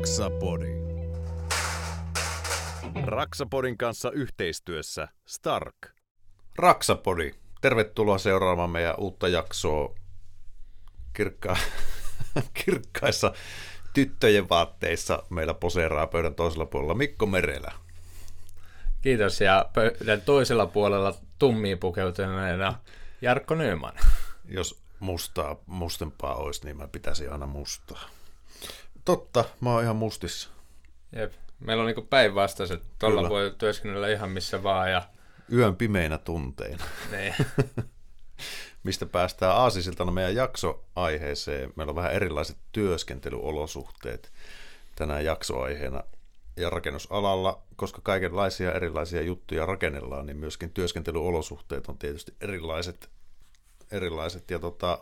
Raksapodi. Raksapodin kanssa yhteistyössä Stark. Raksapodi. Tervetuloa seuraamaan meidän uutta jaksoa kirkka... kirkkaissa tyttöjen vaatteissa. Meillä poseeraa pöydän toisella puolella Mikko Merelä. Kiitos ja pöydän toisella puolella tummiin pukeutuneena Jarkko Nyman. Jos mustaa, mustempaa olisi, niin mä pitäisin aina mustaa. Totta, mä oon ihan mustissa. Jep. Meillä on niinku päinvastaiset. Tuolla voi työskennellä ihan missä vaan. Ja... Yön pimeinä tunteina. Niin. Mistä päästään aasisiltana meidän jaksoaiheeseen. Meillä on vähän erilaiset työskentelyolosuhteet tänään jaksoaiheena. Ja rakennusalalla, koska kaikenlaisia erilaisia juttuja rakennellaan, niin myöskin työskentelyolosuhteet on tietysti erilaiset. erilaiset ja tota,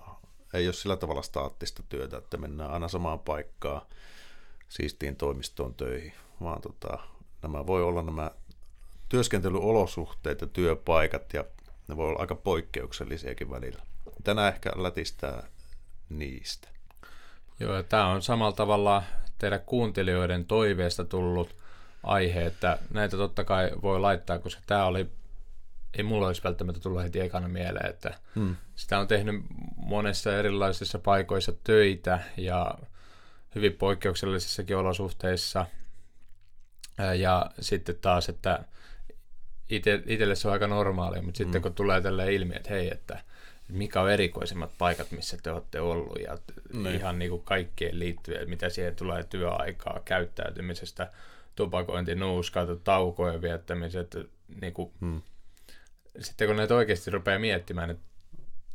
ei ole sillä tavalla staattista työtä, että mennään aina samaan paikkaan siistiin toimistoon töihin, vaan tota, nämä voi olla nämä työskentelyolosuhteet ja työpaikat ja ne voi olla aika poikkeuksellisiakin välillä. Tänään ehkä lätistää niistä. Joo, tämä on samalla tavalla teidän kuuntelijoiden toiveesta tullut aihe, että näitä totta kai voi laittaa, koska tämä oli, ei mulla olisi välttämättä tullut heti ekana mieleen, että hmm. sitä on tehnyt monessa erilaisissa paikoissa töitä ja hyvin poikkeuksellisissakin olosuhteissa. Ja sitten taas, että ite, itselle se on aika normaalia, mutta mm. sitten kun tulee tälle ilmi, että hei, että mikä on erikoisimmat paikat, missä te olette ollut ja niin. ihan niin kuin kaikkeen liittyen, mitä siihen tulee työaikaa, käyttäytymisestä, tupakointi, nuuskaatu, taukojen viettämiset, niin kuin, hmm. Sitten kun näitä oikeasti rupeaa miettimään, että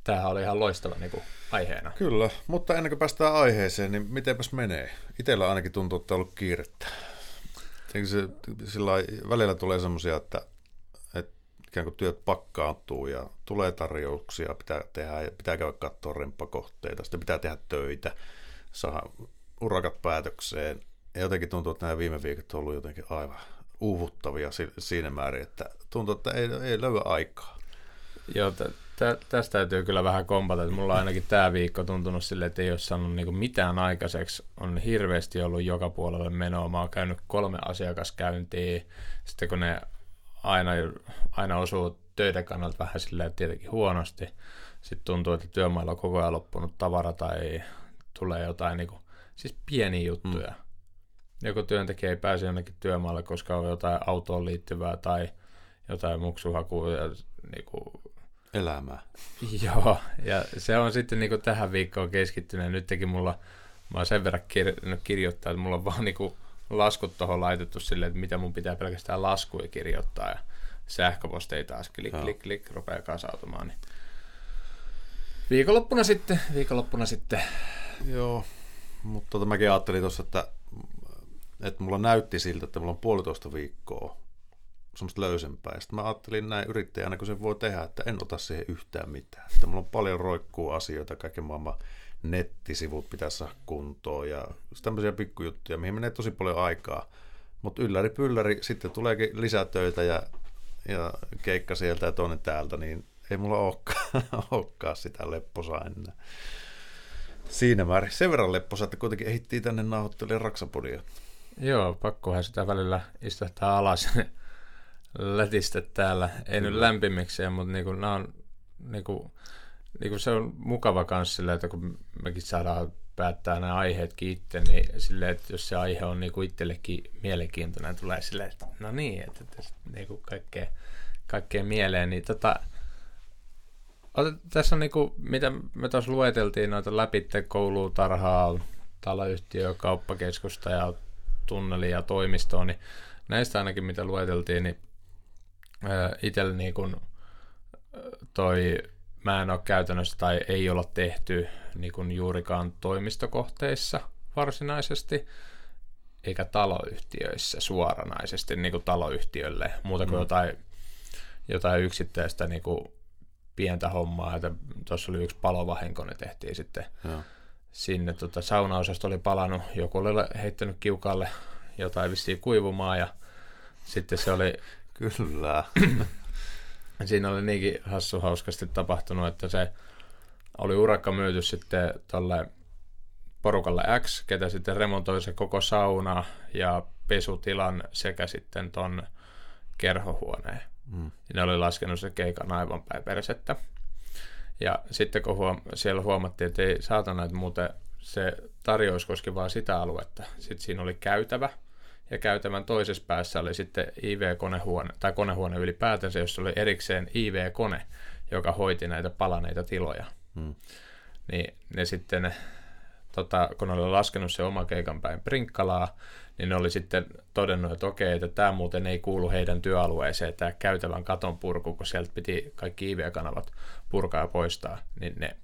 tämähän oli ihan loistava niin kuin, aiheena. Kyllä, mutta ennen kuin päästään aiheeseen, niin mitenpäs menee? Itellä ainakin tuntuu, että on ollut kiirettä. Se, sillä välillä tulee semmoisia, että, että ikään kuin työt pakkaantuu ja tulee tarjouksia, pitää tehdä ja pitää käydä katsoa remppakohteita, sitten pitää tehdä töitä, saada urakat päätökseen. Ja jotenkin tuntuu, että nämä viime viikot on ollut jotenkin aivan uuvuttavia siinä määrin, että tuntuu, että ei, ei löyä aikaa. Joo, t- tä, tästä täytyy kyllä vähän kompata, että mulla on ainakin tämä viikko tuntunut sille, että ei ole saanut niinku mitään aikaiseksi. On hirveästi ollut joka puolelle menoa. Mä oon käynyt kolme asiakaskäyntiä, sitten kun ne aina, aina osuu töiden kannalta vähän silleen tietenkin huonosti. Sitten tuntuu, että työmailla on koko ajan loppunut tavara tai tulee jotain niinku, siis pieniä juttuja. Mm. Joku työntekijä ei pääse jonnekin työmaalle, koska on jotain autoon liittyvää tai jotain muksuhakua ja niinku, elämää. Joo, ja se on sitten niin kuin tähän viikkoon keskittynyt. Nytkin mulla, mä oon sen verran kir- kirjoittaa, että mulla on vaan niin kuin laskut tuohon laitettu silleen, että mitä mun pitää pelkästään laskuja kirjoittaa, ja sähköposteja taas klik, klik, klik, rupeaa kasautumaan. Niin. Viikonloppuna sitten, viikonloppuna sitten. Joo, mutta tota mäkin ajattelin tuossa, että, että mulla näytti siltä, että mulla on puolitoista viikkoa semmoista löysempää. Sitten mä ajattelin näin yrittäjänä, kun se voi tehdä, että en ota siihen yhtään mitään. Että mulla on paljon roikkuu asioita, kaiken maailman nettisivut pitäisi saada kuntoon ja tämmöisiä pikkujuttuja, mihin menee tosi paljon aikaa. Mutta ylläri pylläri, sitten tuleekin lisätöitä ja, ja keikka sieltä ja toinen täältä, niin ei mulla olekaan, olekaan sitä lepposaa enää. Siinä määrin. Sen verran lepposa, että kuitenkin ehittiin tänne nauhoittelemaan Raksapodia. Joo, pakkohan sitä välillä istahtaa alas lätistä täällä. Ei Kyllä. nyt lämpimiksiä, mutta niinku, nämä on, niinku, niinku se on mukava myös sillä, että kun mekin saadaan päättää nämä aiheetkin itse, niin silleen, että jos se aihe on niinku itsellekin mielenkiintoinen, tulee silleen, että no niin, että, että niinku kaikkea, kaikkea mieleen, niin tota, tässä on niinku, mitä me tuossa lueteltiin noita läpi kouluun, tarhaa, taloyhtiö, kauppakeskusta ja tunneli ja toimistoa, niin näistä ainakin mitä lueteltiin, niin itsellä niin kuin toi, mä en ole käytännössä tai ei olla tehty niin kuin juurikaan toimistokohteissa varsinaisesti, eikä taloyhtiöissä suoranaisesti niin kuin taloyhtiölle, muuta kuin mm. jotain, jotain yksittäistä niin kuin pientä hommaa, että tuossa oli yksi palovahinko, ne tehtiin sitten ja. Sinne. Tota, saunaosasto oli palannut, joku oli heittänyt kiukalle jotain vissiin kuivumaan ja sitten se oli Kyllä. Siinä oli niinkin hassu hauskasti tapahtunut, että se oli urakka myyty sitten tolle porukalle X, ketä sitten remontoi se koko sauna ja pesutilan sekä sitten ton kerhohuoneen. Mm. Ja ne oli laskenut se keikan aivan päin persettä. Ja sitten kun huom- siellä huomattiin, että ei saatana, että muuten se tarjous koski vaan sitä aluetta. Sitten siinä oli käytävä, ja käytävän toisessa päässä oli sitten IV-konehuone, tai konehuone ylipäätänsä, jossa oli erikseen IV-kone, joka hoiti näitä palaneita tiloja. Hmm. Niin ne sitten, tota, kun ne oli laskenut se oma keikan päin Prinkkalaa, niin ne oli sitten todennut, että okei, että tämä muuten ei kuulu heidän työalueeseen, tämä käytävän katon purku, kun sieltä piti kaikki IV-kanavat purkaa ja poistaa, niin ne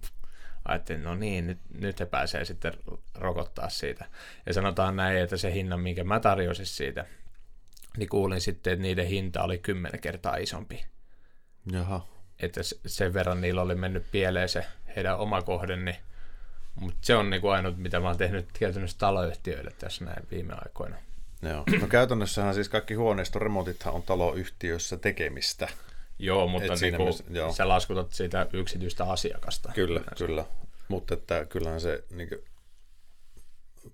ajattelin, no niin, nyt, nyt he pääsee sitten rokottaa siitä. Ja sanotaan näin, että se hinnan, minkä mä tarjosin siitä, niin kuulin sitten, että niiden hinta oli kymmenen kertaa isompi. Jaha. Että sen verran niillä oli mennyt pieleen se heidän oma kohde, niin mutta se on niinku ainut, mitä mä oon tehnyt käytännössä taloyhtiöille tässä näin viime aikoina. Joo. No käytännössähän siis kaikki huoneistoremontithan on taloyhtiössä tekemistä. Joo, mutta niin kuin, mielessä, joo. sä laskutat siitä yksityistä asiakasta. Kyllä, yleensä. kyllä. Mutta että kyllähän se niin kuin,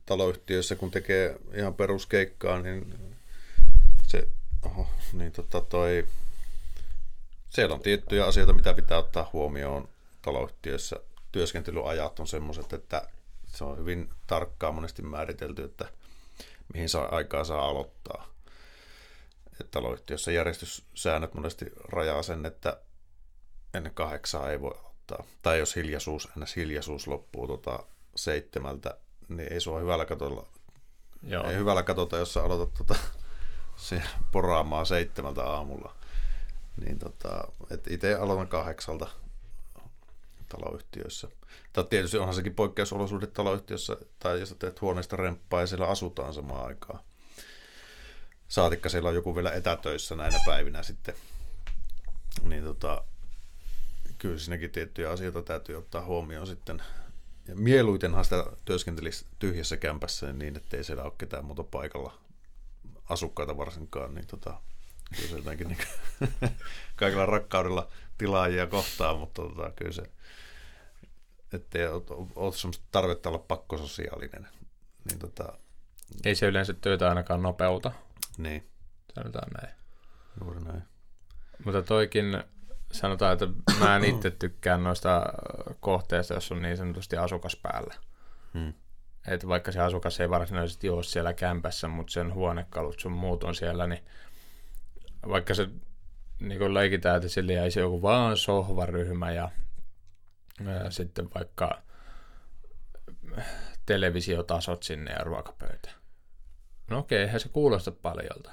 taloyhtiössä, kun tekee ihan peruskeikkaa, niin se, oho, niin tota toi, siellä on tiettyjä asioita, mitä pitää ottaa huomioon taloyhtiössä. Työskentelyajat on semmoiset, että se on hyvin tarkkaan monesti määritelty, että mihin saa aikaa saa aloittaa että taloyhtiössä järjestyssäännöt monesti rajaa sen, että ennen kahdeksaa ei voi ottaa. Tai jos hiljaisuus, ns. hiljaisuus loppuu tota seitsemältä, niin ei sua hyvällä katolla, Joo. ei hyvällä katota, jos sä aloitat tota, poraamaan seitsemältä aamulla. Niin tota, itse aloitan kahdeksalta taloyhtiöissä. Tai tietysti onhan sekin poikkeusolosuudet taloyhtiössä, tai jos teet huoneesta remppaa ja siellä asutaan samaan aikaan. Saatikka siellä on joku vielä etätöissä näinä päivinä sitten. Niin tota, kyllä siinäkin tiettyjä asioita täytyy ottaa huomioon sitten. Ja mieluitenhan sitä työskentelisi tyhjässä kämpässä niin, ettei siellä ole ketään muuta paikalla asukkaita varsinkaan, niin tota, kyllä se jotenkin niin kaikilla rakkaudella tilaajia kohtaa, mutta tota, kyllä se, ettei ole, ole sellaista tarvetta olla pakkososiaalinen. Niin tota, ei se yleensä työtä ainakaan nopeuta. Niin. Sanotaan näin. Juuri näin. Mutta toikin sanotaan, että mä en itse tykkään noista kohteista, jos on niin sanotusti asukas päällä. Hmm. Että vaikka se asukas ei varsinaisesti ole siellä kämpässä, mutta sen huonekalut sun muut on siellä, niin vaikka se niin kuin leikitään, että sille jäisi joku vaan sohvaryhmä ja, ja sitten vaikka televisiotasot sinne ja ruokapöytä no okei, eihän se kuulosta paljolta.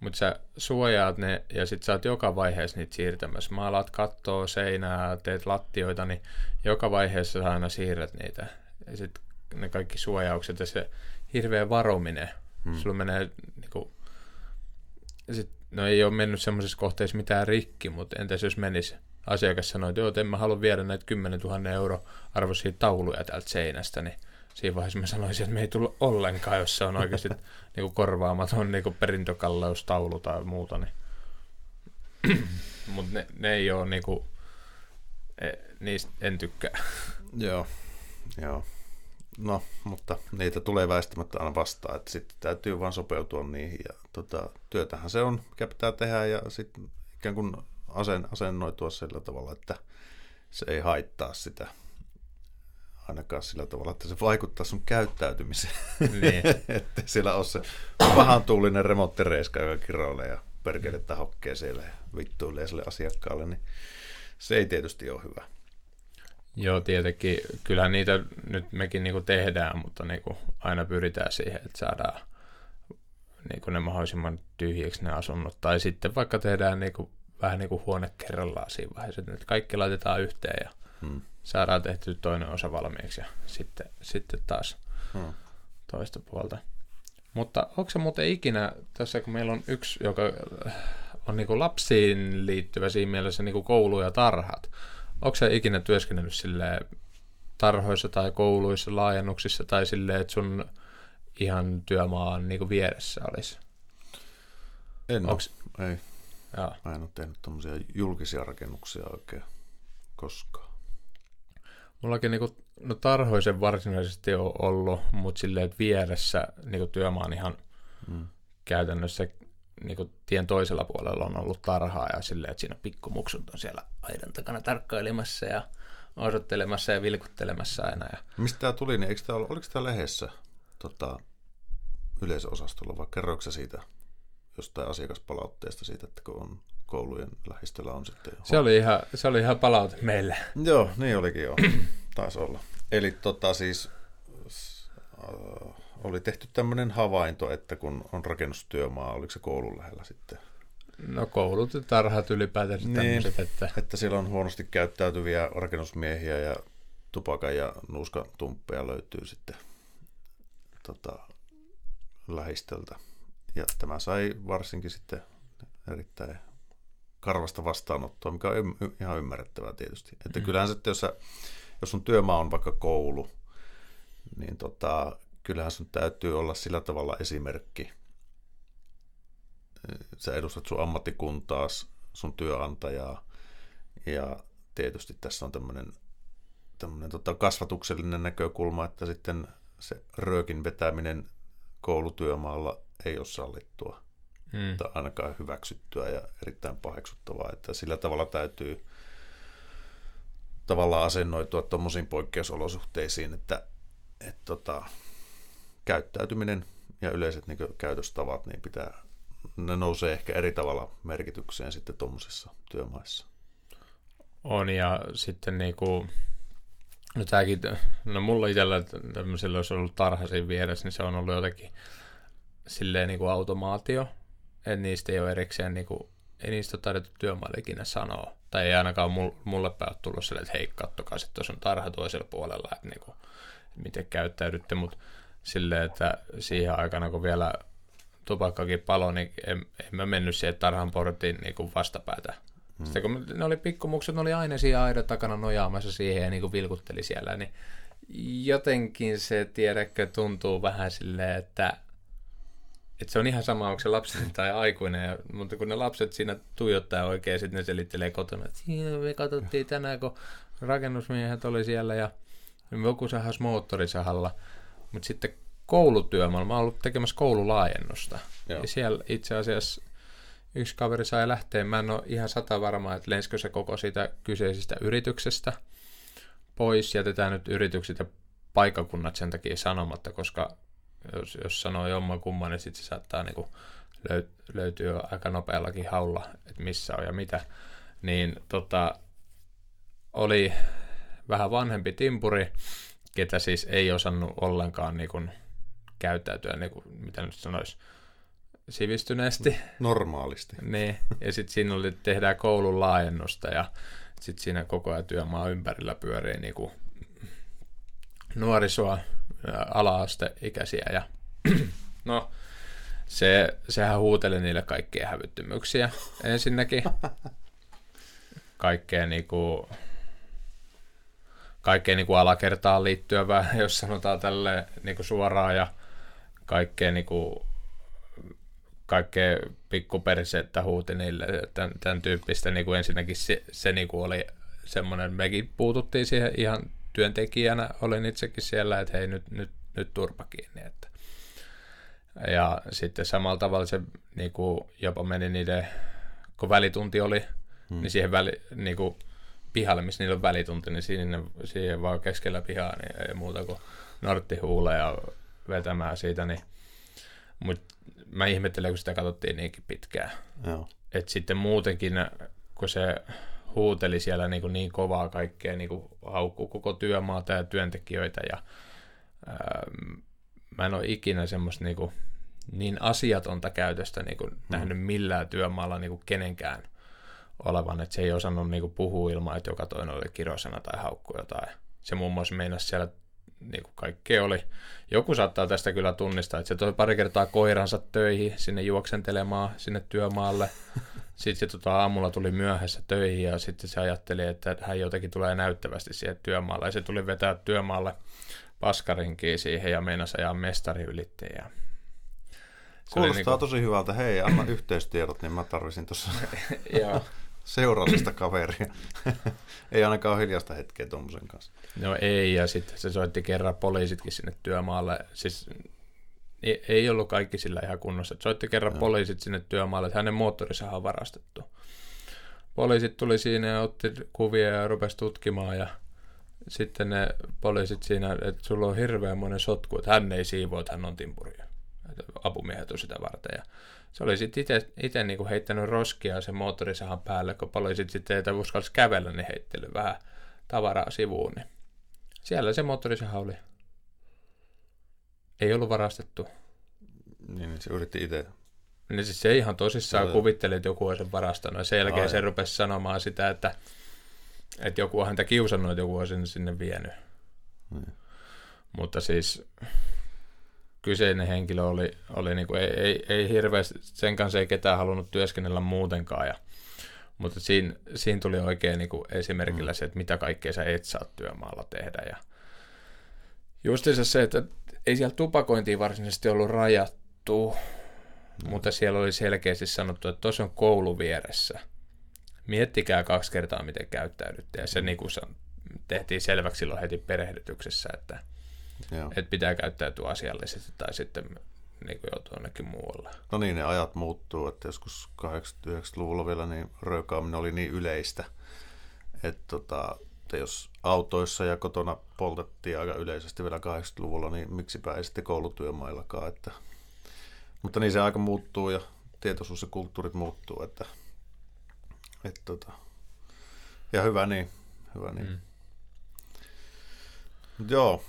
Mutta sä suojaat ne ja sit sä oot joka vaiheessa niitä siirtämässä. Maalaat kattoa, seinää, teet lattioita, niin joka vaiheessa sä aina siirrät niitä. Ja sit ne kaikki suojaukset ja se hirveä varominen. Hmm. Sulla menee niinku, sit, no ei ole mennyt semmoisessa kohteessa mitään rikki, mutta entäs jos menisi asiakas sanoi, että joo, en mä halua viedä näitä 10 000 euro arvoisia tauluja täältä seinästä, niin siinä vaiheessa mä sanoisin, että me ei tullut ollenkaan, jos se on oikeasti niinku korvaamaton niinku perintökalleustaulu tai muuta. Niin. Mutta ne, ne, ei ole niinku, e, niistä en tykkää. Joo, joo. No, mutta niitä tulee väistämättä aina vastaan, että sitten täytyy vaan sopeutua niihin ja tota, työtähän se on, mikä pitää tehdä ja sitten ikään kuin asen, asennoitua sillä tavalla, että se ei haittaa sitä ainakaan sillä tavalla, että se vaikuttaa sun käyttäytymiseen. Niin. että siellä on se pahan tuulinen remonttireiska, joka kiroilee ja perkelettä hokkee siellä ja vittuilee sille asiakkaalle, niin se ei tietysti ole hyvä. Joo, tietenkin. Kyllähän niitä nyt mekin niinku tehdään, mutta niinku aina pyritään siihen, että saadaan niinku ne mahdollisimman tyhjiksi ne asunnot. Tai sitten vaikka tehdään niinku, vähän niin kuin huone kerrallaan siinä vaiheessa, että nyt kaikki laitetaan yhteen ja hmm saadaan tehty toinen osa valmiiksi ja sitten, sitten taas hmm. toista puolta. Mutta onko se muuten ikinä, tässä kun meillä on yksi, joka on niin kuin lapsiin liittyvä siinä mielessä niin kuin koulu ja tarhat, onko se ikinä työskennellyt sille tarhoissa tai kouluissa, laajennuksissa tai silleen, että sun ihan työmaan niin kuin vieressä olisi? En Onks... ole, ei. Jaa. Mä en ole tehnyt julkisia rakennuksia oikein koskaan. Mullakin niinku, no tarhoisen varsinaisesti on ollut, mutta silleen, että vieressä niinku työmaa on ihan mm. käytännössä niinku tien toisella puolella on ollut tarhaa ja silleen, että siinä pikkumuksut on siellä aidan takana tarkkailemassa ja osoittelemassa ja vilkuttelemassa aina. Ja... Mistä tämä tuli, niin eikö tämä, oliko tämä lehdessä tota, yleisöosastolla vai kerroiko siitä jostain asiakaspalautteesta siitä, että kun on koulujen lähistöllä on sitten... Se oli ihan, se oli ihan palaute meille. Joo, niin olikin joo. Taisi olla. Eli tota siis äh, oli tehty tämmöinen havainto, että kun on rakennustyömaa, oliko se koulun lähellä sitten? No koulut ja tarhat ylipäätään niin, tämmöiset, että... että siellä on huonosti käyttäytyviä rakennusmiehiä ja tupakan ja nuuskatumppeja löytyy sitten tota, lähistöltä. Ja tämä sai varsinkin sitten erittäin karvasta vastaanottoa, mikä on ihan ymmärrettävää tietysti. Että mm. kyllähän sitten, jos, sä, jos sun työmaa on vaikka koulu, niin tota, kyllähän sun täytyy olla sillä tavalla esimerkki. Sä edustat sun ammattikuntaas, sun työnantajaa, ja tietysti tässä on tämmöinen tämmöinen tota kasvatuksellinen näkökulma, että sitten se röökin vetäminen koulutyömaalla ei ole sallittua mm. tai ainakaan hyväksyttyä ja erittäin paheksuttavaa, että sillä tavalla täytyy tavallaan asennoitua tuommoisiin poikkeusolosuhteisiin, että, että tota, käyttäytyminen ja yleiset niin käytöstavat, niin pitää, ne nousee ehkä eri tavalla merkitykseen sitten tuommoisissa työmaissa. On ja sitten niin kuin, no tämäkin, no mulla itsellä tämmöisellä olisi ollut tarha siinä vieressä, niin se on ollut jotenkin silleen niin kuin automaatio, että niistä ei ole erikseen, niin kuin, ei niistä ole tarjottu työmaille ikinä sanoa. Tai ei ainakaan mulle päin ole tullut sille, että hei, kattokaa, sitten tuossa on tarha toisella puolella, että, niin kuin, miten käyttäydytte, mutta silleen, että siihen aikana, kun vielä tupakkakin palo, niin en, en mä mennyt siihen tarhan porttiin niin kuin vastapäätä. Hmm. Sitten kun ne oli pikkumukset, ne oli aina siinä aidan takana nojaamassa siihen ja niin kuin vilkutteli siellä, niin jotenkin se, tiedäkö, tuntuu vähän silleen, että että se on ihan sama, onko se lapsi tai aikuinen, ja, mutta kun ne lapset siinä tuijottaa oikein, sitten ne selittelee kotona, että me katsottiin tänään, kun rakennusmiehet oli siellä ja joku sahas moottorisahalla, mutta sitten koulutyömaalla, mä oon ollut tekemässä koululaajennusta, Joo. ja siellä itse asiassa yksi kaveri sai lähteä, mä en ole ihan sata varmaa, että lenskö se koko siitä kyseisestä yrityksestä pois, jätetään nyt yritykset ja paikakunnat sen takia sanomatta, koska jos, jos sanoo jomman kumman, niin sitten se saattaa niinku löy- löytyä aika nopeallakin haulla, että missä on ja mitä. Niin tota, oli vähän vanhempi timpuri, ketä siis ei osannut ollenkaan niinku käyttäytyä, niinku, mitä nyt sanoisi, sivistyneesti. Normaalisti. niin, ja sitten siinä oli, tehdään koulun laajennusta ja sitten siinä koko ajan työmaa ympärillä pyörii niinku nuorisoa, ala-asteikäisiä ja no, se, sehän huuteli niille kaikkia hävyttömyyksiä ensinnäkin. Kaikkea niinku, kaikkea niinku alakertaan liittyvää, jos sanotaan tälle niinku suoraan ja kaikkea niinku, kaikkea pikkupersettä huuti niille, tämän, tämän tyyppistä niinku ensinnäkin se, se niinku oli semmoinen, mekin puututtiin siihen ihan työntekijänä olin itsekin siellä, että hei nyt, nyt, nyt turpa kiinni. Että. Ja sitten samalla tavalla se niin kuin jopa meni niiden, kun välitunti oli, hmm. niin siihen väli, niin kuin pihalle, missä niillä on välitunti, niin sinne, siihen vaan keskellä pihaa, niin ei muuta kuin nortti ja vetämään siitä. Niin. Mutta mä ihmettelen, kun sitä katsottiin niinkin pitkään. Joo. Et sitten muutenkin, kun se huuteli siellä niin, kuin niin kovaa kaikkea, niin kuin haukkuu koko työmaata ja työntekijöitä ja ää, mä en ole ikinä semmoista niin, kuin, niin asiatonta käytöstä niin kuin, mm. nähnyt millään työmaalla niin kuin kenenkään olevan, että se ei osannut niin kuin, puhua ilman, että joka toinen oli kirosana tai haukku jotain. Se muun muassa meinasi siellä niin kuin kaikkea oli. Joku saattaa tästä kyllä tunnistaa, että se toi pari kertaa koiransa töihin sinne juoksentelemaan sinne työmaalle. Sitten se tota, aamulla tuli myöhässä töihin ja sitten se ajatteli, että hän jotenkin tulee näyttävästi siihen työmaalle. Ja se tuli vetää työmaalle paskarinkiin siihen ja meinasi ajaa mestari ylitte. Ja Kuulostaa niin kuin... tosi hyvältä. Hei, anna yhteystiedot, niin mä tarvisin tuossa. Joo. seurallista kaveria. ei ainakaan ole hiljasta hetkeä tuommoisen kanssa. No ei, ja sitten se soitti kerran poliisitkin sinne työmaalle. Siis ei, ei ollut kaikki sillä ihan kunnossa. Soitti kerran no. poliisit sinne työmaalle, että hänen moottorissa on varastettu. Poliisit tuli siinä ja otti kuvia ja rupesi tutkimaan ja sitten ne poliisit siinä, että sulla on hirveän monen sotku, että hän ei siivoa, että hän on timpuri. Apumiehet on sitä varten. Ja se oli sitten itse niinku heittänyt roskia sen moottorisahan päälle, kun poliisit sitten ei uskalsi kävellä, niin heittely vähän tavaraa sivuun. Niin siellä se moottorisaha oli. Ei ollut varastettu. Niin, niin se yritti itse. Niin siis se ihan tosissaan kuvitteli, että joku sen varastanut. Ja sen jälkeen Ai. se rupesi sanomaan sitä, että, että joku on häntä kiusannut, että joku on sinne, sinne vienyt. Hmm. Mutta siis kyseinen henkilö oli, oli niin kuin, ei, ei, ei hirveästi, sen kanssa ei ketään halunnut työskennellä muutenkaan. Ja, mutta siinä, siinä tuli oikein niin kuin esimerkillä se, että mitä kaikkea sä et saa työmaalla tehdä. Ja justiinsa se, että ei siellä tupakointiin varsinaisesti ollut rajattu, no. mutta siellä oli selkeästi sanottu, että tuossa on koulu vieressä. Miettikää kaksi kertaa, miten käyttäydytte. Ja se niin kuin tehtiin selväksi silloin heti perehdytyksessä, että, että pitää käyttäytyä asiallisesti tai sitten niin kuin joutuu jonnekin muualle. No niin, ne ajat muuttuu, että joskus 89-luvulla vielä niin röökaaminen oli niin yleistä, että tota, että jos autoissa ja kotona poltettiin aika yleisesti vielä 80-luvulla, niin miksipä ei sitten koulutyömaillakaan. Että, mutta niin se aika muuttuu ja tietoisuus ja kulttuurit muuttuu. Että, että tota, ja hyvä niin, hyvä niin. Mm. Joo.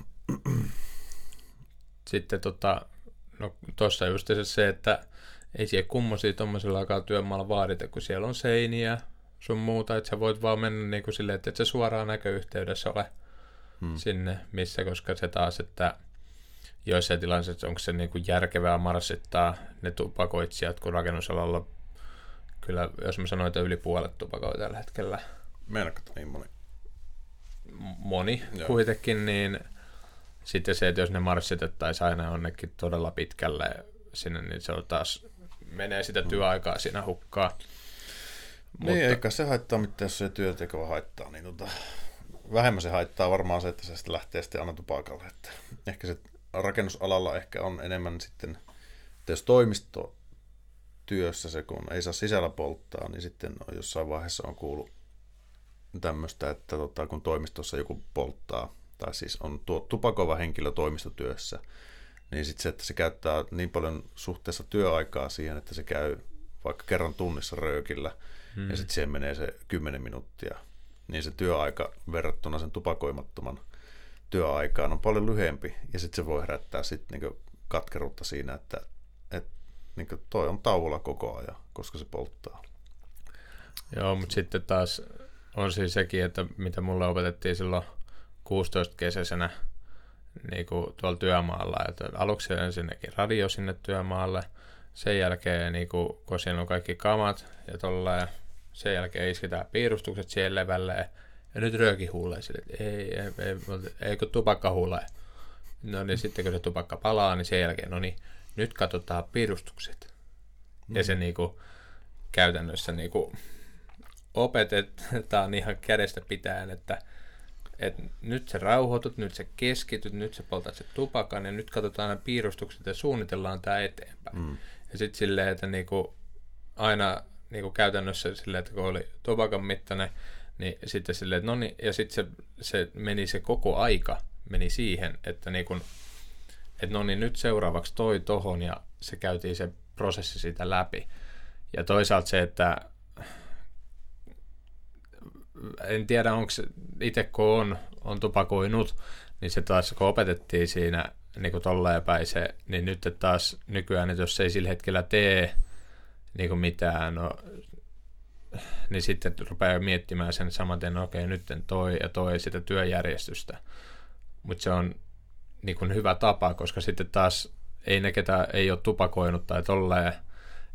Sitten tota, no tuossa just se, että ei siellä kummosia tuommoisella työmaalla vaadita, kun siellä on seiniä, sun muuta, että sä voit vaan mennä niin kuin silleen, että et se suoraan näköyhteydessä ole hmm. sinne, missä, koska se taas, että joissain tilanteissa onko se niin kuin järkevää marssittaa ne tupakoitsijat, kun rakennusalalla kyllä, jos mä sanoin, että yli puolet tupakoi tällä hetkellä. Meinaatko niin moni? Moni Joo. kuitenkin, niin sitten se, että jos ne marssitettaisiin aina jonnekin todella pitkälle sinne, niin se on taas, menee sitä hmm. työaikaa siinä hukkaa. Niin, mutta... eikä se haittaa mitään, jos se työnteko haittaa, niin tota, vähemmän se haittaa varmaan se, että se sitten lähtee sitten aina paikalle. Että ehkä se rakennusalalla ehkä on enemmän sitten, että jos toimisto työssä se, kun ei saa sisällä polttaa, niin sitten on jossain vaiheessa on kuullut tämmöistä, että tota, kun toimistossa joku polttaa, tai siis on tuo tupakova henkilö toimistotyössä, niin sitten se, että se käyttää niin paljon suhteessa työaikaa siihen, että se käy vaikka kerran tunnissa röökillä, hmm. ja sitten siihen menee se 10 minuuttia, niin se työaika verrattuna sen tupakoimattoman työaikaan on paljon lyhyempi, ja sitten se voi herättää sitten niinku katkeruutta siinä, että et, niinku toi on tauolla koko ajan, koska se polttaa. Joo, mutta sitten taas on siis sekin, että mitä mulle opetettiin silloin 16-kesäisenä niin kuin tuolla työmaalla, että aluksi ensinnäkin radio sinne työmaalle, sen jälkeen niin kuin, kun siellä on kaikki kamat ja tolleen, sen jälkeen isketään piirustukset siellä levälle ja nyt rööki huulee sille, että ei, ei, ei, ei kun tupakka huulee. No niin sitten kun se tupakka palaa, niin sen jälkeen, no niin, nyt katsotaan piirustukset. Mm. Ja se mm. niinku, käytännössä niinku, opetetaan ihan kädestä pitäen, että et nyt se rauhoitut, nyt se keskityt, nyt se poltat se tupakan ja nyt katsotaan nämä piirustukset ja suunnitellaan tämä eteenpäin. Mm. Ja sitten silleen, että niinku, aina niin kuin käytännössä silleen, että kun oli tupakan mittainen, niin sitten silleen, että no niin, ja sitten se, se meni se koko aika meni siihen, että niin kuin, että no niin, nyt seuraavaksi toi tohon ja se käytiin se prosessi siitä läpi. Ja toisaalta se, että en tiedä, onko itse kun on, on tupakoinut, niin se taas kun opetettiin siinä niin kuin tolleen päin se, niin nyt taas nykyään, että jos ei sillä hetkellä tee niin kuin mitään, no, niin sitten rupeaa miettimään sen samaten, no okei, nyt toi ja toi sitä työjärjestystä. Mutta se on niin kuin hyvä tapa, koska sitten taas ei ne, ketä ei ole tupakoinut tai tolleen,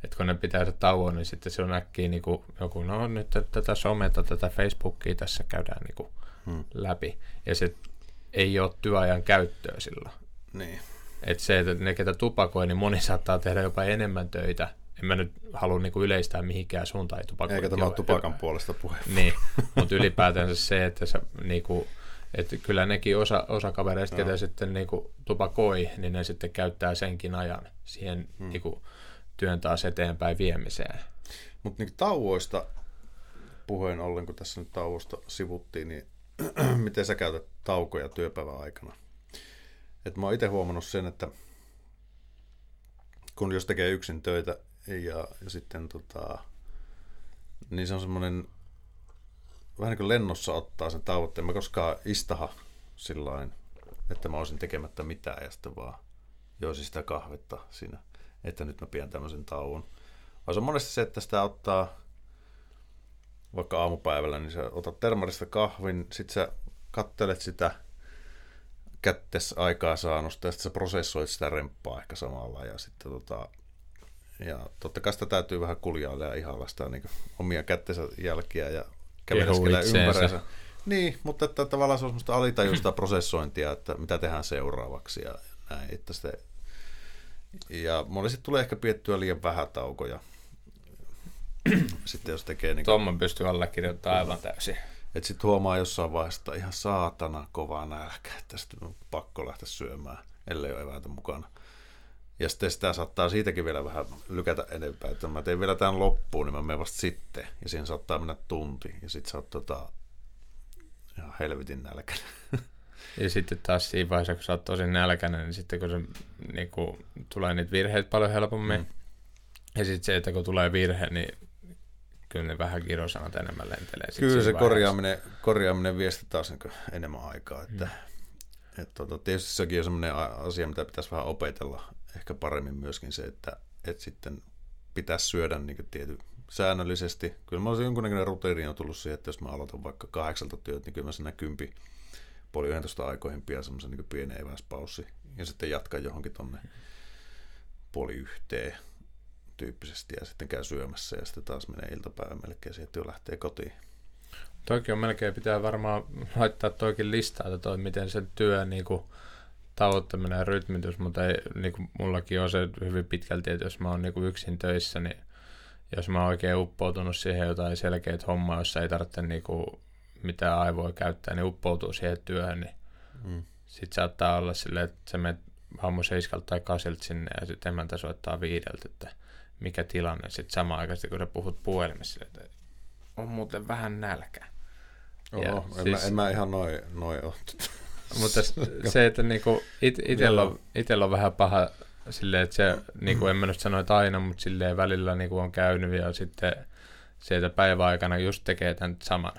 että kun ne pitää se tauon, niin sitten se on äkkiä niin kuin joku, no nyt tätä someta, tätä Facebookia tässä käydään niin kuin hmm. läpi. Ja se ei ole työajan käyttöä silloin. Niin. Että se, että ne, ketä tupakoi, niin moni saattaa tehdä jopa enemmän töitä en mä nyt halua niinku yleistää mihinkään suuntaan. Ei tupakointi Eikä tämä ole tupakan puolesta puhe. Niin, mutta ylipäätänsä se, että sä niinku, että kyllä nekin osa, osa kavereista, ketä sitten niinku tupakoi, niin ne sitten käyttää senkin ajan siihen hmm. niinku työn taas eteenpäin viemiseen. Mutta niin tauoista puheen ollen, kun tässä nyt tauosta sivuttiin, niin miten sä käytät taukoja työpäivän aikana? Et mä oon itse huomannut sen, että kun jos tekee yksin töitä ja, ja sitten tota, niin se on semmoinen vähän niin kuin lennossa ottaa sen tauotteen. Mä koskaan istaha sillain, että mä olisin tekemättä mitään ja sitten vaan joisin sitä kahvetta siinä, että nyt mä pidän tämmöisen tauon. Vaan se on monesti se, että sitä ottaa vaikka aamupäivällä, niin sä otat termarista kahvin, sit sä kattelet sitä kättes aikaa saannosta ja sitten sä prosessoit sitä remppaa ehkä samalla ja sitten tota, ja totta kai sitä täytyy vähän kuljailla ja ihailla sitä niin omia kättensä jälkiä ja käveleskellä ympäriinsä. Niin, mutta että tavallaan se on semmoista alitajuista prosessointia, että mitä tehdään seuraavaksi ja näin, että sitä ja monesti tulee ehkä piettyä liian vähän taukoja. Sitten jos tekee niin Tuon mä pystyn allekirjoittamaan aivan täysin. että sitten huomaa jossain vaiheessa, että ihan saatana kovaa nälkä, että sitten on pakko lähteä syömään, ellei ole eväitä mukana. Ja sitten sitä saattaa siitäkin vielä vähän lykätä enempää, että mä teen vielä tämän loppuun, niin mä menen vasta sitten. Ja siihen saattaa mennä tunti, ja sitten sä oot tota, ihan helvetin nälkäinen. Ja sitten taas siinä vaiheessa, kun sä oot tosi nälkäinen, niin sitten kun se niin kuin, tulee niitä virheitä paljon helpommin. Mm. Ja sitten se, että kun tulee virhe, niin kyllä ne vähän kirosanat enemmän lentelee. sit Kyllä se vaiheessa. korjaaminen, korjaaminen viesti taas niin enemmän aikaa. Että, mm. et, tota, tietysti sekin on sellainen asia, mitä pitäisi vähän opetella ehkä paremmin myöskin se, että et sitten pitäisi syödä niin tietty säännöllisesti. Kyllä mä olisin jonkunnäköinen rutiini on tullut siihen, että jos mä aloitan vaikka kahdeksalta työt, niin kyllä mä siinä kympi puoli 11 aikoihin pian semmoisen niin pienen eväspaussi ja sitten jatkan johonkin tonne puoli yhteen tyyppisesti ja sitten käy syömässä ja sitten taas menee iltapäivän melkein siihen, että lähtee kotiin. Toikin on melkein, pitää varmaan laittaa toikin listaa, että toi, miten se työ niin kuin, tavoittaminen ja rytmitys, mutta ei, niin kuin, mullakin on se hyvin pitkälti, että jos mä oon niin kuin, yksin töissä, niin jos mä oon oikein uppoutunut siihen jotain selkeät hommaa, jossa ei tarvitse niin kuin, mitään aivoja käyttää, niin uppoutuu siihen työhön, niin Mm. sitten saattaa olla silleen, että sä menet aamu seiskalta tai kasilta sinne ja sitten emäntä soittaa viideltä, että mikä tilanne. Sitten samaan aikaan, kun sä puhut puhelimessa, että on muuten vähän nälkä. Ja Oho, en, siis- mä, en mä ihan noin noi ole. Mutta se, että niinku it, itellä, on, itellä on vähän paha silleen, että se, niinku en mä nyt sano, että aina, mutta silleen välillä niinku on käynyt ja sitten se, että päiväaikana just tekee tämän saman.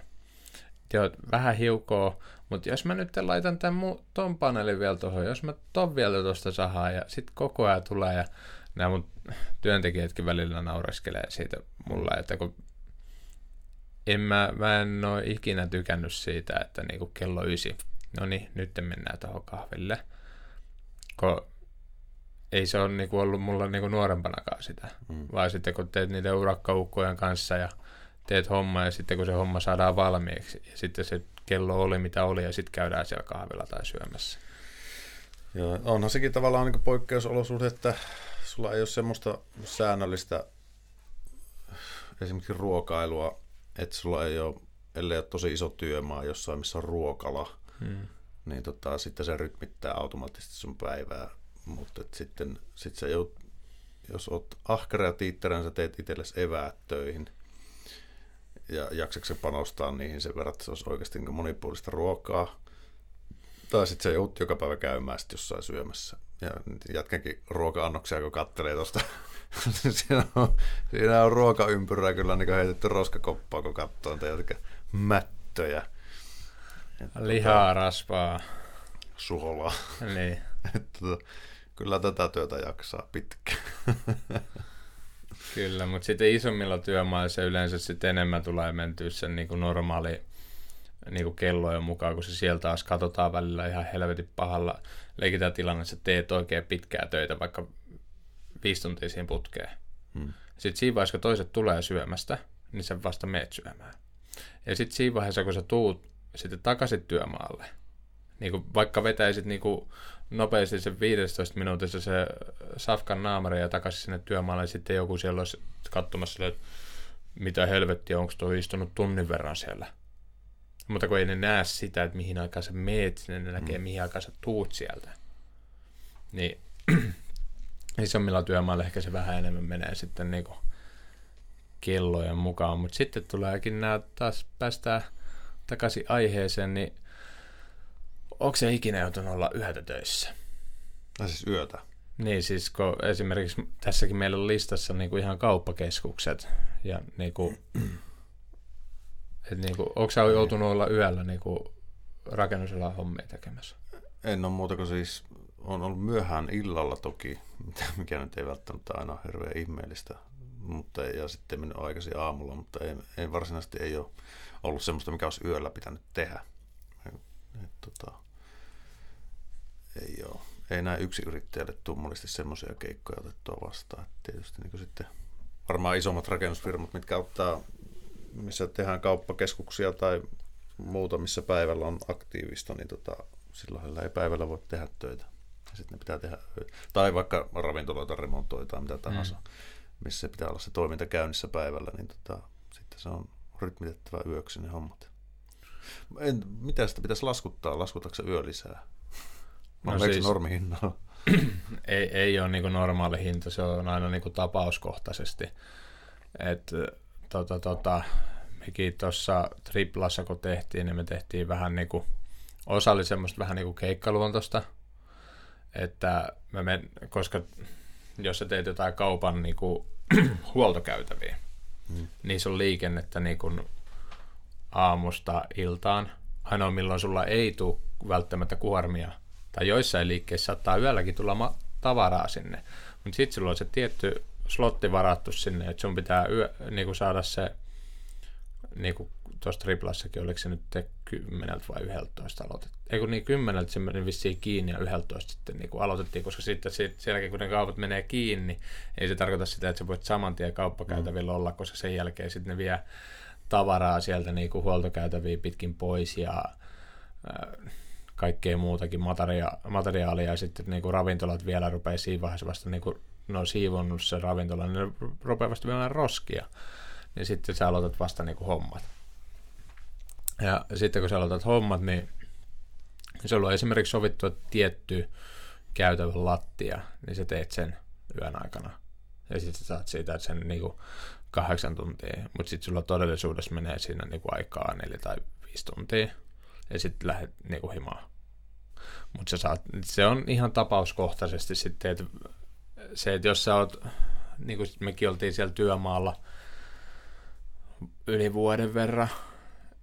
Joo, vähän hiukoa, mutta jos mä nyt laitan tämän mu- ton paneelin vielä tuohon, jos mä ton vielä tuosta sahaan ja sitten koko ajan tulee ja nämä mun työntekijätkin välillä naureskelee siitä mulle, että kun en mä, mä en ole ikinä tykännyt siitä, että niinku kello ysi, no niin, nyt mennään tuohon kahville. Ko ei se ole niinku ollut mulla niinku nuorempanakaan sitä, Mm. vaan sitten kun teet niiden urakkaukkojen kanssa ja teet homma ja sitten kun se homma saadaan valmiiksi ja sitten se kello oli mitä oli ja sitten käydään siellä kahvilla tai syömässä. Joo, onhan sekin tavallaan niin poikkeusolosuhde, että sulla ei ole semmoista säännöllistä esimerkiksi ruokailua, että sulla ei ole, ellei ole tosi iso työmaa jossain, missä on ruokala, Hmm. niin tota, sitten se rytmittää automaattisesti sun päivää. Mutta sitten sit sä jout, jos oot ahkera ja tiitterän, sä teet itsellesi eväät töihin. Ja jaksatko panostaa niihin sen verran, että se olisi oikeasti niin monipuolista ruokaa. Tai sitten sä joudut joka päivä käymään sit jossain syömässä. Ja jätkänkin ruoka-annoksia, kun kattelee tuosta. siinä, on, siinä on ruokaympyrää kyllä niin heitetty roskakoppaa, kun katsoo niitä mättöjä. Tota, Lihaa, rasvaa, Suolaa. niin. Että tota, kyllä tätä työtä jaksaa pitkään. Kyllä, mutta sitten isommilla työmailla se yleensä sitten enemmän tulee mentyä sen niin kuin normaali niin kuin kellojen mukaan, kun se sieltä taas katsotaan välillä ihan helvetin pahalla. Leikitään tilanne, että teet oikein pitkää töitä, vaikka viisi tuntia siihen putkeen. Hmm. Sitten siinä vaiheessa, kun toiset tulee syömästä, niin sä vasta meet syömään. Ja sitten siinä vaiheessa, kun sä tuut sitten takaisin työmaalle, niin kuin, vaikka vetäisit niin kuin, nopeasti se 15 minuutissa se safkan naamari ja takaisin sinne työmaalle, ja sitten joku siellä olisi katsomassa, että mitä helvettiä, onko tuo istunut tunnin verran siellä. Mutta kun ei ne näe sitä, että mihin aikaan sä meet sinne, ne näkee, mm. mihin aikaan sä tuut sieltä. Niin isommilla työmailla ehkä se vähän enemmän menee sitten niinku kellojen mukaan. Mutta sitten tuleekin nämä taas päästään takaisin aiheeseen, niin onko se ikinä joutunut olla yötä töissä? No siis yötä. Niin siis, kun esimerkiksi tässäkin meillä on listassa niin kuin ihan kauppakeskukset ja niin kuin, et niin kuin, onko sä joutunut olla yöllä niin kuin rakennusalan hommia tekemässä? En ole muuta kuin siis, on ollut myöhään illalla toki, mikä nyt ei välttämättä aina ole hirveän ihmeellistä, mutta ja sitten mennyt aikaisin aamulla, mutta ei, ei varsinaisesti ei ole ollut semmoista, mikä olisi yöllä pitänyt tehdä. Et, et, tota, ei ole. Ei näe yksi yrittäjälle tummallisesti semmoisia keikkoja otettua vastaan. Et tietysti niin sitten varmaan isommat rakennusfirmat, mitkä ottaa, missä tehdään kauppakeskuksia tai muuta, missä päivällä on aktiivista, niin tota, silloin ei päivällä voi tehdä töitä. Sitten ne pitää tehdä, tai vaikka ravintoloita remontoi tai mitä tahansa, mm. missä pitää olla se toiminta käynnissä päivällä, niin tota, sitten se on rytmitettävä yöksi ne hommat. En, mitä sitä pitäisi laskuttaa? Laskutaanko se yö lisää? No, siis, normihinnalla? ei, ei ole niin normaali hinta, se on aina niin tapauskohtaisesti. Et, tota, tota, mekin tuossa triplassa kun tehtiin, niin me tehtiin vähän niin kuin, osa oli semmoista vähän niin kuin keikkaluontosta, että me men, koska jos sä teet jotain kaupan niin kuin, huoltokäytäviä, niin se on liikennettä niin kuin aamusta iltaan. Ainoa milloin sulla ei tule välttämättä kuormia, tai joissain liikkeissä saattaa yölläkin tulla ma- tavaraa sinne, mutta sitten sulla on se tietty slotti varattu sinne, että sun pitää yö, niin kuin saada se, niin kuin tuossa triplassakin, oliko se nyt 10 vai 11 aloitettu. Ei kun niin 10 se meni vissiin kiinni ja 11 sitten niin kuin aloitettiin, koska sitten sen jälkeen kun ne kaupat menee kiinni, ei se tarkoita sitä, että sä voit saman tien kauppakäytävillä mm. olla, koska sen jälkeen sitten ne vie tavaraa sieltä niin kuin huoltokäytäviä pitkin pois ja äh, kaikkea muutakin materia- materiaalia ja sitten niin kuin ravintolat vielä rupeaa siinä vaiheessa vasta niin kuin ne on siivonnut se ravintola, niin ne rupeaa vasta viemään roskia. Niin sitten sä aloitat vasta niin kuin hommat. Ja sitten kun sä aloitat hommat, niin se on esimerkiksi sovittu, tietty käytävä lattia, niin sä teet sen yön aikana. Ja sitten saat siitä sen niin kuin kahdeksan tuntia, mutta sitten sulla todellisuudessa menee siinä niin kuin aikaa neljä tai viisi tuntia, ja sitten lähdet niin kuin himaan. Mutta se on ihan tapauskohtaisesti sitten, että se, että jos sä oot, niin kuin mekin oltiin siellä työmaalla yli vuoden verran,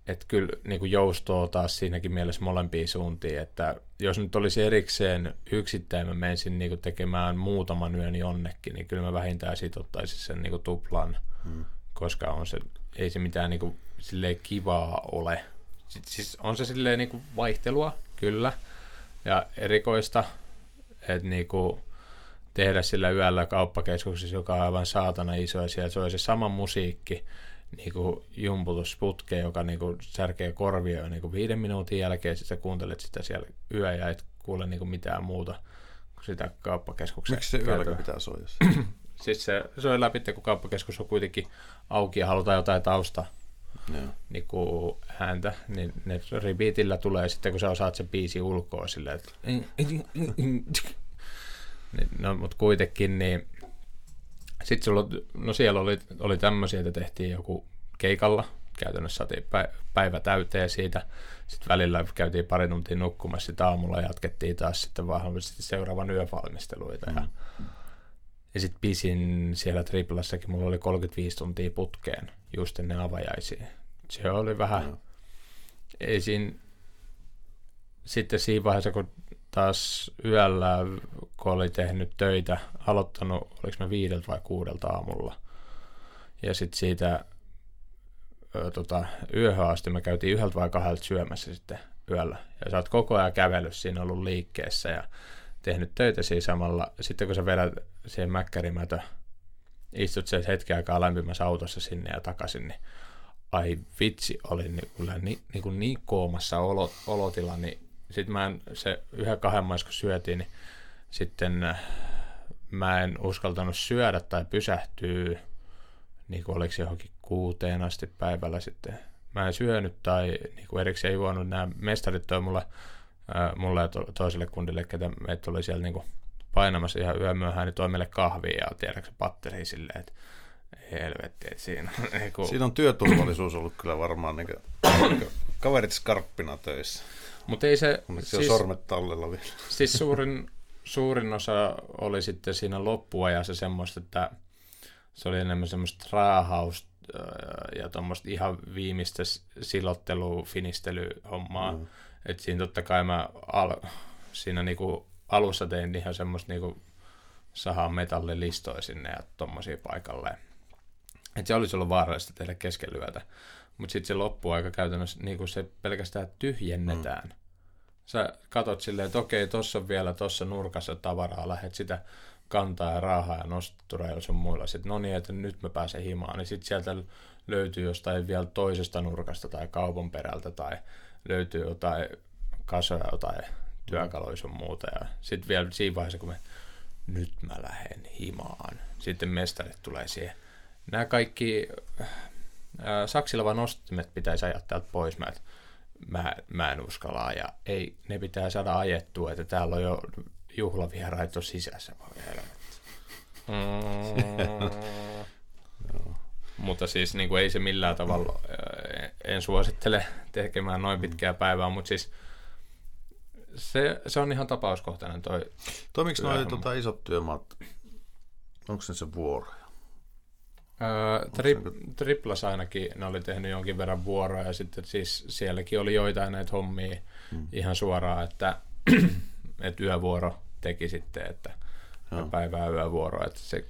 että kyllä niin kuin joustoa taas siinäkin mielessä molempiin suuntiin, että jos nyt olisi erikseen yksittäin mä menisin niin kuin tekemään muutaman yön jonnekin, niin kyllä mä vähintään siitä ottaisin sen niin kuin tuplan, hmm. koska on se, ei se mitään niin kuin, kivaa ole. Siis on se silleen niin kuin vaihtelua, kyllä, ja erikoista, että niinku tehdä sillä yöllä kauppakeskuksessa, joka on aivan saatana iso, ja siellä soi se sama musiikki, niinku jumputusputke, joka niinku särkee korvia jo niinku viiden minuutin jälkeen, sitten sä kuuntelet sitä siellä yö ja et kuule niinku mitään muuta kuin sitä kauppakeskuksen Miksi se yöllä pitää soida? siis se soi läpi, kun kauppakeskus on kuitenkin auki ja halutaan jotain tausta niin kuin häntä, niin ne repeatillä tulee sitten, kun sä osaat sen biisi ulkoa silleen, että no, mutta kuitenkin, niin sitten sulla, no siellä oli, oli tämmöisiä, että tehtiin joku keikalla, käytännössä saatiin päivä täyteen siitä, sitten välillä käytiin pari tuntia nukkumassa, sitten aamulla jatkettiin taas sitten vahvasti seuraavan yövalmisteluita, mm. ja, ja sitten pisin siellä triplassakin, mulla oli 35 tuntia putkeen just ennen avajaisiin se oli vähän, no. ei siinä, sitten siinä vaiheessa, kun taas yöllä, kun oli tehnyt töitä, aloittanut, oliko me viideltä vai kuudelta aamulla, ja sitten siitä ö, tota, yöhön asti me käytiin yhdeltä vai kahdelta syömässä sitten yöllä, ja sä oot koko ajan kävellyt siinä ollut liikkeessä, ja tehnyt töitä siinä samalla. Sitten kun sä vedät siihen mäkkärimätö, istut sen hetken aikaa lämpimässä autossa sinne ja takaisin, niin ai vitsi, olin niin, niin, niin, niin koomassa olo, olotila, niin sitten mä en, se yhden kahden maissa kun syötiin, niin sitten äh, mä en uskaltanut syödä tai pysähtyä, niin kuin oliko johonkin kuuteen asti päivällä sitten. Mä en syönyt tai niin kuin erikseen juonut. Nämä mestarit toi mulle, ää, mulle ja to, toiselle kundille, ketä meitä oli siellä niin kuin painamassa ihan yömyöhään, niin toi meille kahvia ja tiedätkö patteri silleen, että helvetti, että siinä on niinku... Siinä on työturvallisuus ollut kyllä varmaan niin kuin, kaverit skarppina töissä. Mutta ei se... Onneksi siis, on sormet tallella vielä. Siis suurin, suurin osa oli sitten siinä loppuajassa semmoista, että se oli enemmän semmoista raahausta ja tuommoista ihan viimeistä silottelu, finistelyhommaa. Mm. Että siinä totta kai mä al, siinä niinku alussa tein ihan semmoista niinku sahan metallilistoja sinne ja tommosia paikalleen. Että se olisi ollut vaarallista tehdä keskelyötä. Mutta sitten se loppuaika käytännössä niin se pelkästään tyhjennetään. Mm. Sä katot silleen, että okei, tuossa on vielä tuossa nurkassa tavaraa, lähet sitä kantaa ja raahaa ja nostureilla sun muilla. Sitten no niin, että nyt mä pääsen himaan. Niin sitten sieltä löytyy jostain vielä toisesta nurkasta tai kaupan perältä tai löytyy jotain kasoja, jotain työkaluja sun muuta. Ja sitten vielä siinä vaiheessa, kun me nyt mä lähden himaan. Sitten mestarit tulee siihen. Nämä kaikki äh, saksilava nostimet pitäisi täältä pois. Mä, mä, mä en uskalla ja ei, ne pitää saada ajettua, että täällä on jo juhlavieraita sisässä. Mm. mutta siis niin kuin ei se millään tavalla, en suosittele tekemään noin pitkää päivää, mutta siis se, se on ihan tapauskohtainen toi. Toimiks noin tota, isot työmaat, onko se se vuoro? Öö, tri, triplas ainakin ne oli tehnyt jonkin verran vuoroja ja sitten siis sielläkin oli joitain näitä hommia hmm. ihan suoraan, että, että yövuoro teki sitten, että Joo. päivää yövuoro, että se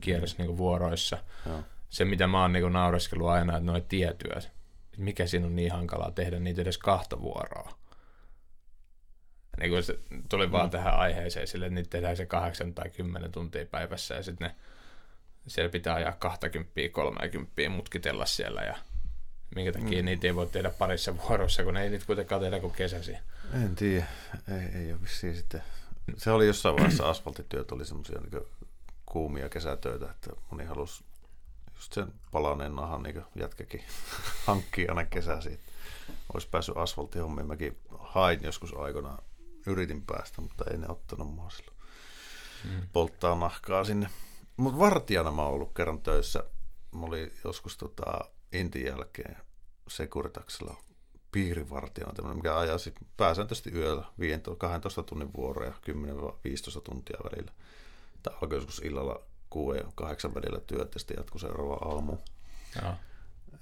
kiersi hmm. niinku vuoroissa. Joo. Se, mitä mä oon niinku naureskellut aina, että noin tietyöt, mikä siinä on niin hankalaa tehdä niitä edes kahta vuoroa. Niin se tuli mm. vaan tähän aiheeseen sille, että niitä tehdään se kahdeksan tai kymmenen tuntia päivässä ja sitten ne siellä pitää ajaa 20 30 mutkitella siellä ja minkä takia mm. niitä ei voi tehdä parissa vuorossa, kun ei niitä kuitenkaan tehdä kuin kesäsi. En tiedä, ei, ei ole vissiin sitten. Se oli jossain vaiheessa asfaltityöt oli semmoisia niin kuumia kesätöitä, että moni halusi just sen palaneen nahan niin jätkäkin hankkia aina kesäsi. Olisi päässyt asfalttihommiin. Mäkin hain joskus aikoinaan, yritin päästä, mutta ei ne ottanut mua silloin. Mm. Polttaa nahkaa sinne. Mutta vartijana mä oon ollut kerran töissä. Mä olin joskus tota, Intin jälkeen Sekuritaksella piirivartijana, mikä ajaa sit pääsääntöisesti yöllä 12 tunnin vuoroja, 10-15 tuntia välillä. Tämä alkoi joskus illalla 6 ja 8 välillä työt ja sitten jatkui seuraava aamu. Ja.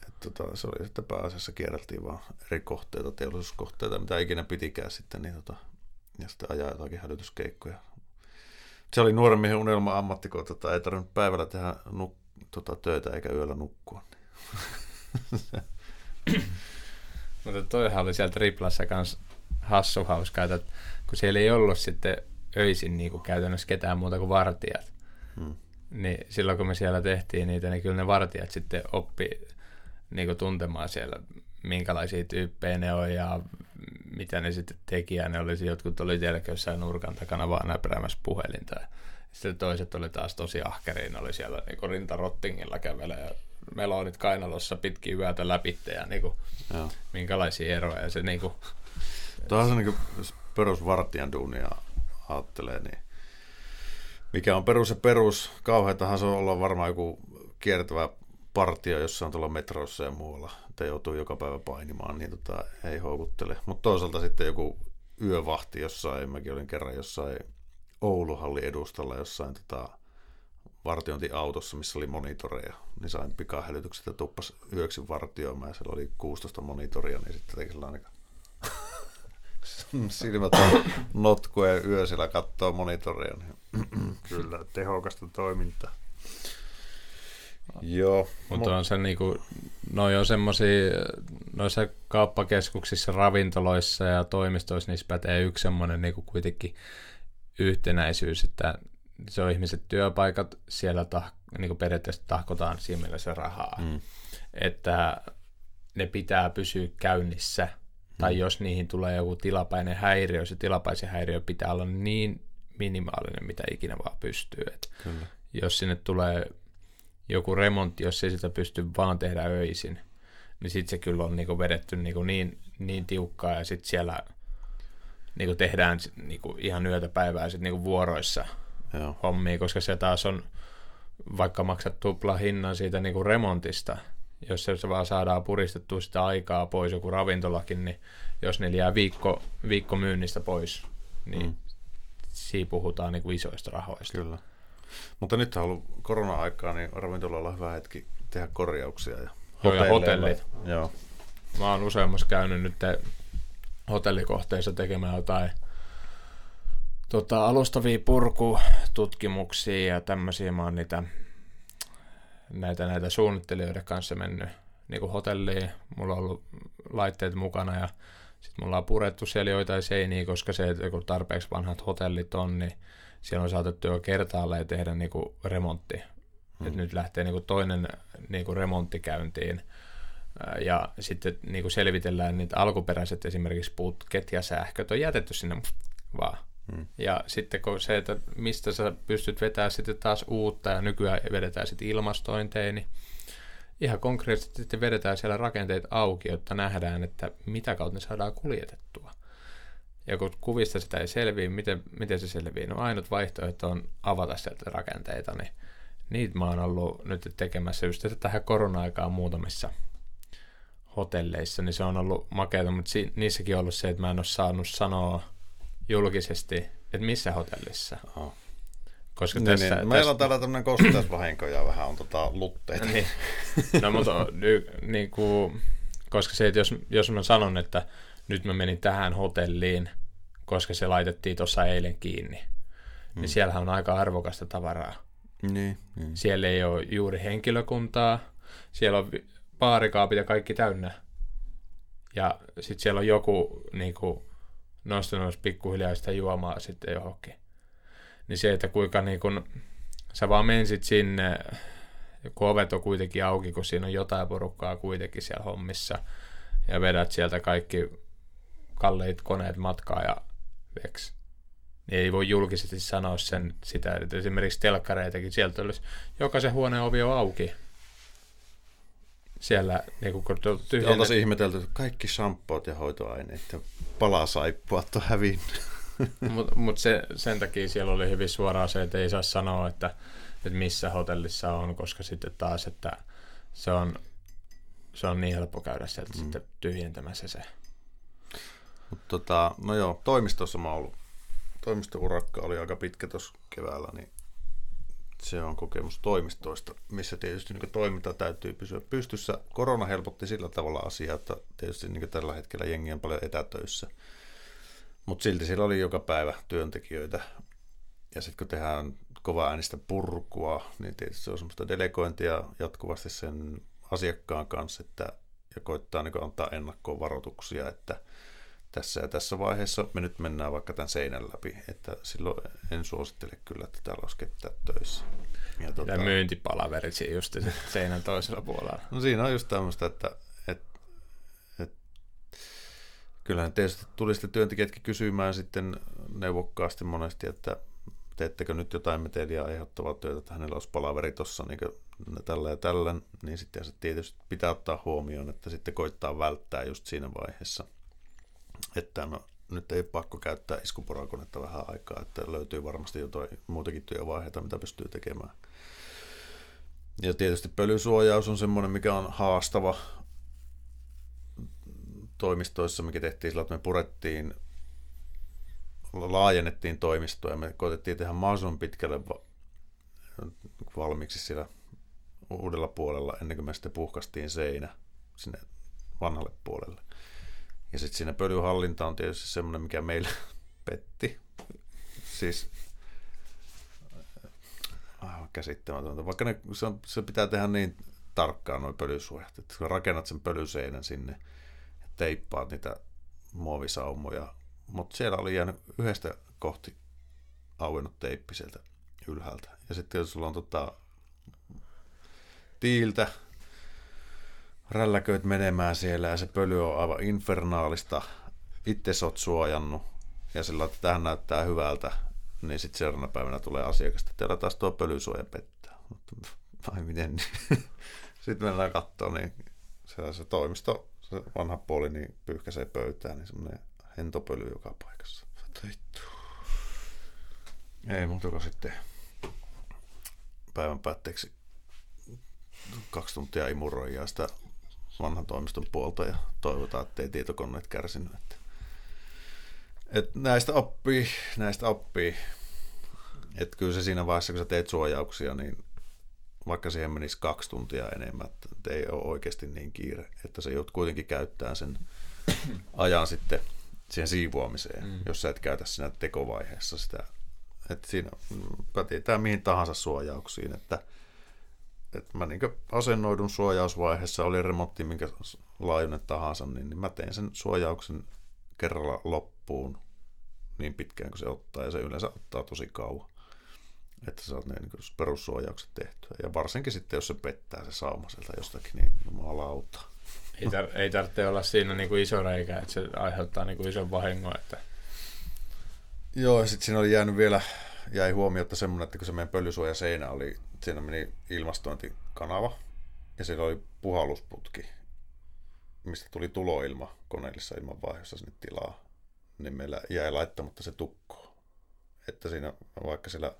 Et tota, se oli sitten pääasiassa kierreltiin vaan eri kohteita, teollisuuskohteita, mitä ikinä pitikään sitten, niin tota, ja sitten ajaa jotakin hälytyskeikkoja se oli nuoren miehen unelma ammatti, kun tota, ei tarvinnut päivällä tehdä nuk, tota, töitä eikä yöllä nukkua. Mutta toihan oli sieltä Riplassa kanssa hassu hauska, että kun siellä ei ollut sitten öisin niin kuin käytännössä ketään muuta kuin vartijat, hmm. niin silloin kun me siellä tehtiin niitä, niin kyllä ne vartijat sitten oppi niin kuin tuntemaan siellä, minkälaisia tyyppejä ne on ja mitä ne sitten teki, ja ne olisi, jotkut oli siellä jossain nurkan takana vaan näpäräämässä puhelinta. Ja sitten toiset oli taas tosi ahkeriin, ne oli siellä niin rintarottingilla kävelee ja melonit kainalossa pitkin yötä läpi ja niin kuin, minkälaisia eroja. Ja se, niin kuin, Tuo on se niin perusvartijan duunia ajattelee, niin mikä on perus ja perus. Kauheatahan se on olla varmaan joku kiertävä partio jossain tuolla metrossa ja muualla, että joutuu joka päivä painimaan, niin tota, ei houkuttele. Mutta toisaalta sitten joku yövahti jossain, mäkin olin kerran jossain Ouluhalli edustalla jossain tota, vartiointiautossa, missä oli monitoreja, niin sain pikahälytykset ja tuppas yöksi vartioimaan ja siellä oli 16 monitoria, niin sitten teki sellainen silmät notkua ja yö siellä katsoo monitoreja. Niin Kyllä, tehokasta toimintaa. Joo. Mutta on se niinku, noi on semmosia, noissa kauppakeskuksissa, ravintoloissa ja toimistoissa, niissä pätee yksi semmoinen niinku kuitenkin yhtenäisyys, että se on ihmiset työpaikat, siellä tah, niinku periaatteessa tahkotaan siinä mielessä rahaa. Mm. Että ne pitää pysyä käynnissä Tai jos niihin tulee joku tilapäinen häiriö, se tilapäisen häiriö pitää olla niin minimaalinen, mitä ikinä vaan pystyy. Et Kyllä. Jos sinne tulee joku remontti, jos ei sitä pysty vaan tehdä öisin, niin sitten se kyllä on niinku vedetty niinku niin, niin tiukkaa ja sitten siellä niinku tehdään niinku ihan yötä päivää sit niinku vuoroissa Joo. hommia, koska se taas on vaikka maksat tupla hinnan siitä niinku remontista, jos se vaan saadaan puristettua sitä aikaa pois, joku ravintolakin, niin jos ne jää viikko, viikko myynnistä pois, niin mm. siinä puhutaan niinku isoista rahoista. Kyllä. Mutta nyt on ollut korona-aikaa, niin ravintolalla on hyvä hetki tehdä korjauksia. Ja Joo, ja hotellit. Joo. Mä oon useammassa käynyt nyt hotellikohteissa tekemään jotain tota, alustavia purkututkimuksia ja tämmöisiä. Mä oon niitä, näitä, näitä suunnittelijoiden kanssa mennyt niin kuin hotelliin. Mulla on ollut laitteet mukana ja sitten mulla on purettu siellä joitain seiniä, koska se, että kun tarpeeksi vanhat hotellit on, niin siellä on saatettu jo kertaalleen tehdä niin kuin remontti. Mm. Et nyt lähtee niin kuin toinen niin kuin remontti käyntiin ja sitten niin kuin selvitellään niitä alkuperäiset esimerkiksi putket ja sähköt on jätetty sinne vaan. Hmm. Ja sitten kun se, että mistä sä pystyt vetämään sitten taas uutta ja nykyään vedetään sitten ilmastointeja, niin ihan konkreettisesti vedetään siellä rakenteet auki, jotta nähdään, että mitä kautta ne saadaan kuljetettua. Ja kun kuvista sitä ei selviä, miten, miten se selviää, no ainut vaihtoehto on avata sieltä rakenteita, niin niitä mä oon ollut nyt tekemässä just tähän korona-aikaan muutamissa hotelleissa, niin se on ollut makeata, mutta si- niissäkin on ollut se, että mä en ole saanut sanoa julkisesti, että missä hotellissa. Aha. Koska Niin, tässä, niin. Meillä on täällä tämmöinen kosteusvahinko ja vähän on tota lutteita. niin. No mutta niin kuin, koska se, että jos, jos mä sanon, että nyt mä menin tähän hotelliin, koska se laitettiin tuossa eilen kiinni, hmm. niin siellähän on aika arvokasta tavaraa. Niin, niin. Siellä ei ole juuri henkilökuntaa, siellä on baarikaapit ja kaikki täynnä. Ja sitten siellä on joku niin kuin, nostanut pikkuhiljaa sitä juomaa sitten johonkin. Niin se, että kuinka niin kuin, sä vaan mensit sinne, kun ovet on kuitenkin auki, kun siinä on jotain porukkaa kuitenkin siellä hommissa, ja vedät sieltä kaikki kalleit koneet matkaa ja veks. Niin ei voi julkisesti sanoa sen, sitä, että esimerkiksi telkkareitakin sieltä olisi, jokaisen huoneen ovi on auki. Siellä, niin kun tyhjennä, oltaisiin ihmetelty, että kaikki shampoot ja hoitoaineet ja palasaippuat on hävinnyt. Mutta mut se, sen takia siellä oli hyvin suoraan se, että ei saa sanoa, että, että missä hotellissa on, koska sitten taas, että se on, se on niin helppo käydä sieltä mm. sitten tyhjentämässä se. Mut tota, no joo, toimistossa mä ollut. Toimistourakka oli aika pitkä tuossa keväällä, niin se on kokemus toimistoista, missä tietysti niin toiminta täytyy pysyä pystyssä. Korona helpotti sillä tavalla asiaa, että tietysti niin tällä hetkellä jengi on paljon etätöissä. Mutta silti siellä oli joka päivä työntekijöitä. Ja sitten kun tehdään kova äänistä purkua, niin tietysti se on semmoista delegointia jatkuvasti sen asiakkaan kanssa, että, ja koittaa niin antaa ennakkoon varoituksia, että tässä ja tässä vaiheessa me nyt mennään vaikka tämän seinän läpi, että silloin en suosittele kyllä, olisi ketään töissä. Ja Tota... Ja myyntipalaverit siinä just se seinän toisella puolella. No siinä on just tämmöistä, että, että, että kyllähän tietysti tuli sitten työntekijätkin kysymään sitten neuvokkaasti monesti, että teettekö nyt jotain meteliä aiheuttavaa työtä, että hänellä olisi palaveri tuossa niin tällä ja tällä, niin sitten se tietysti pitää ottaa huomioon, että sitten koittaa välttää just siinä vaiheessa, että no, nyt ei pakko käyttää iskuporakonetta vähän aikaa, että löytyy varmasti jotain muutakin työvaiheita, mitä pystyy tekemään. Ja tietysti pölysuojaus on semmoinen, mikä on haastava toimistoissa, mikä tehtiin sillä, että me purettiin, laajennettiin toimistoa ja me koitettiin tehdä mahdollisimman pitkälle valmiiksi siellä uudella puolella ennen kuin me sitten puhkastiin seinä sinne vanhalle puolelle. Ja sitten siinä pölyhallinta on tietysti semmoinen, mikä meillä petti. Siis aivan käsittämätöntä. Vaikka ne, se, on, se pitää tehdä niin tarkkaan noin pölysuojat, että kun rakennat sen pölyseinän sinne ja teippaat niitä muovisaumoja, mutta siellä oli jäänyt yhdestä kohti auennut teippi sieltä ylhäältä. Ja sitten jos sulla on tota, tiiltä, rälläköit menemään siellä ja se pöly on aivan infernaalista. Itse oot suojannut ja sillä että tähän näyttää hyvältä, niin sitten seuraavana päivänä tulee asiakasta, teillä taas tuo pölysuoja pettää. Mutta vai miten niin? Sitten mennään katsoa, niin se, se toimisto, se vanha puoli, niin pyyhkäisee pöytään, niin semmoinen hentopöly joka paikassa. Ei muuta kuin sitten päivän päätteeksi kaksi tuntia imuroijaa sitä vanhan toimiston puolta ja toivotaan, että ei tietokoneet kärsinyt. Että, että näistä oppii, näistä oppii. Että kyllä se siinä vaiheessa, kun sä teet suojauksia, niin vaikka siihen menisi kaksi tuntia enemmän, että ei ole oikeasti niin kiire, että se joudut kuitenkin käyttämään sen ajan sitten siihen siivoamiseen, mm. jos sä et käytä siinä tekovaiheessa sitä. Että siinä pätee mihin tahansa suojauksiin, että, että mä niin asennoidun suojausvaiheessa, oli remontti minkä laajuinen tahansa, niin, niin mä teen sen suojauksen kerralla loppuun niin pitkään kuin se ottaa, ja se yleensä ottaa tosi kauan että saat ne niin perussuojaukset tehtyä. Ja varsinkin sitten, jos se pettää se sauma sieltä jostakin, niin jumalauta. Ei, tar- ei tarvitse olla siinä niin kuin iso reikä, että se aiheuttaa niin kuin ison vahingon. Että... Joo, ja sitten siinä oli jäänyt vielä, jäi huomiota semmoinen, että kun se meidän pölysuoja seinä oli, siinä meni ilmastointikanava, ja siellä oli puhallusputki, mistä tuli tuloilma koneellisessa ilmanvaihdossa sinne tilaa, niin meillä jäi laittamatta se tukko. Että siinä, vaikka siellä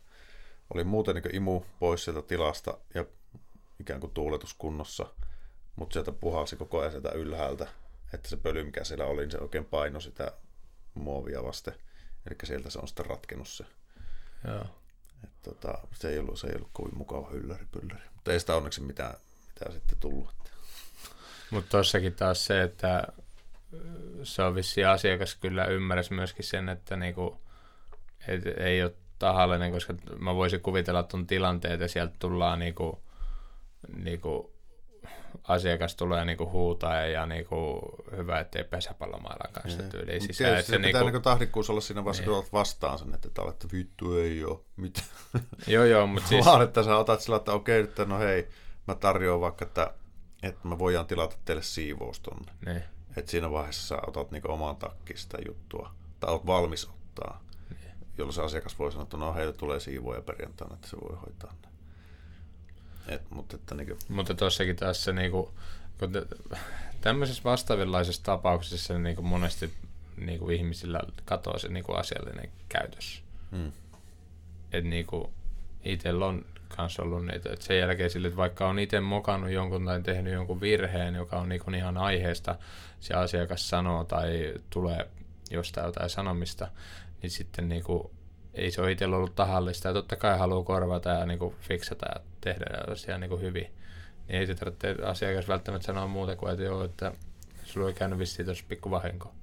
oli muuten niin imu pois sieltä tilasta ja ikään kuin tuuletuskunnossa, mutta sieltä puhalsi koko ajan sieltä ylhäältä, että se pöly, mikä siellä oli, niin se oikein paino sitä muovia vasten. Eli sieltä se on sitten ratkennut se. Joo. Et tota, se, ei ollut, se ei ollut kovin mukava hylläri pylläri. Mutta ei sitä onneksi mitään, mitään sitten tullut. Mutta tossakin taas se, että se on vissi asiakas kyllä ymmärräsi myöskin sen, että niinku, et ei ole tahallinen, koska mä voisin kuvitella tuon tilanteen, että sieltä tullaan niinku, niinku asiakas tulee niinku huutaa ja niinku hyvä, ettei pesäpallomailan kanssa niin. tyyliin sisään. Tietysti se, pitää niinku, niinku tahdikkuus olla siinä vaiheessa, niin. kun olet vastaan sen, että että vittu ei ole mitään. Joo, joo, mutta siis... Vaan, että sä otat sillä, että okei, että no hei, mä tarjoan vaikka, että, että mä voidaan tilata teille siivous tonne. Niin. Että siinä vaiheessa sä otat niinku oman takkiin sitä juttua. Tai oot valmis ottaa jolloin se asiakas voi sanoa, että no heille tulee siivoja perjantaina, että se voi hoitaa. Et, mutta, että niin kuin... mutta tossakin taas se niin kuin, kun te, tämmöisessä vastaavanlaisessa tapauksessa niin kuin monesti niin kuin ihmisillä katoaa se niin kuin asiallinen käytös. Hmm. Että niin kuin itsellä on kanssa ollut niitä, että sen jälkeen sille, että vaikka on itse mokannut jonkun tai tehnyt jonkun virheen, joka on niin ihan aiheesta, se asiakas sanoo tai tulee jostain jotain sanomista, niin sitten niin kuin, ei se ole itsellä ollut tahallista ja totta kai haluaa korvata ja niin kuin, fiksata ja tehdä asiaa niin kuin hyvin. Niin ei se tarvitse asiakas välttämättä sanoa muuta kuin, että joo, että sulla oli käynyt vissiin tuossa pikku vahinko.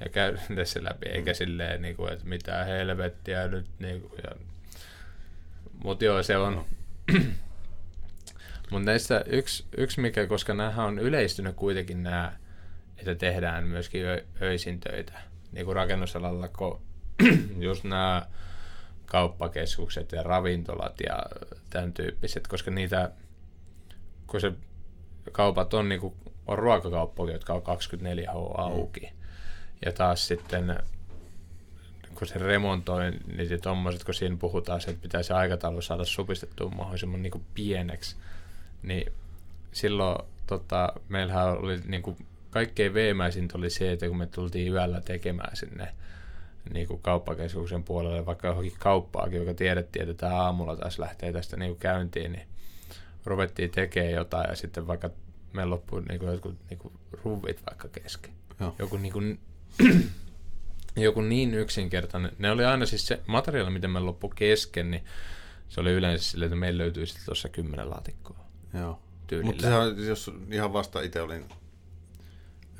Ja käy se läpi, eikä silleen, niin kuin, että mitä helvettiä nyt. Niin kuin, ja... Mutta joo, se on... Mutta näistä yksi, yksi mikä, koska nämä on yleistynyt kuitenkin nämä, että tehdään myöskin ö, öisin töitä, niin kuin rakennusalalla, kun just nämä kauppakeskukset ja ravintolat ja tämän tyyppiset, koska niitä, kun se kaupat on, niin kuin, on ruokakauppoja, jotka on 24H auki. Mm. Ja taas sitten, kun se remontoi, niin tuommoiset, kun siinä puhutaan, että pitää se aikataulu saada supistettua mahdollisimman niin kuin pieneksi, niin silloin tota, meillähän oli niin kuin, kaikkein veemäisintä oli se, että kun me tultiin yöllä tekemään sinne niin kuin kauppakeskuksen puolelle, vaikka johonkin kauppaakin, joka tiedettiin, että tämä aamulla taas lähtee tästä niin kuin käyntiin, niin ruvettiin tekemään jotain ja sitten vaikka me loppui niin kuin jotkut niin kuin ruvit vaikka kesken. Joo. Joku, niin kuin, joku niin yksinkertainen. Ne oli aina siis se materiaali, miten me loppu kesken, niin se oli yleensä sille, että meillä löytyy sitten tuossa kymmenen laatikkoa. Joo. Mutta jos ihan vasta itse olin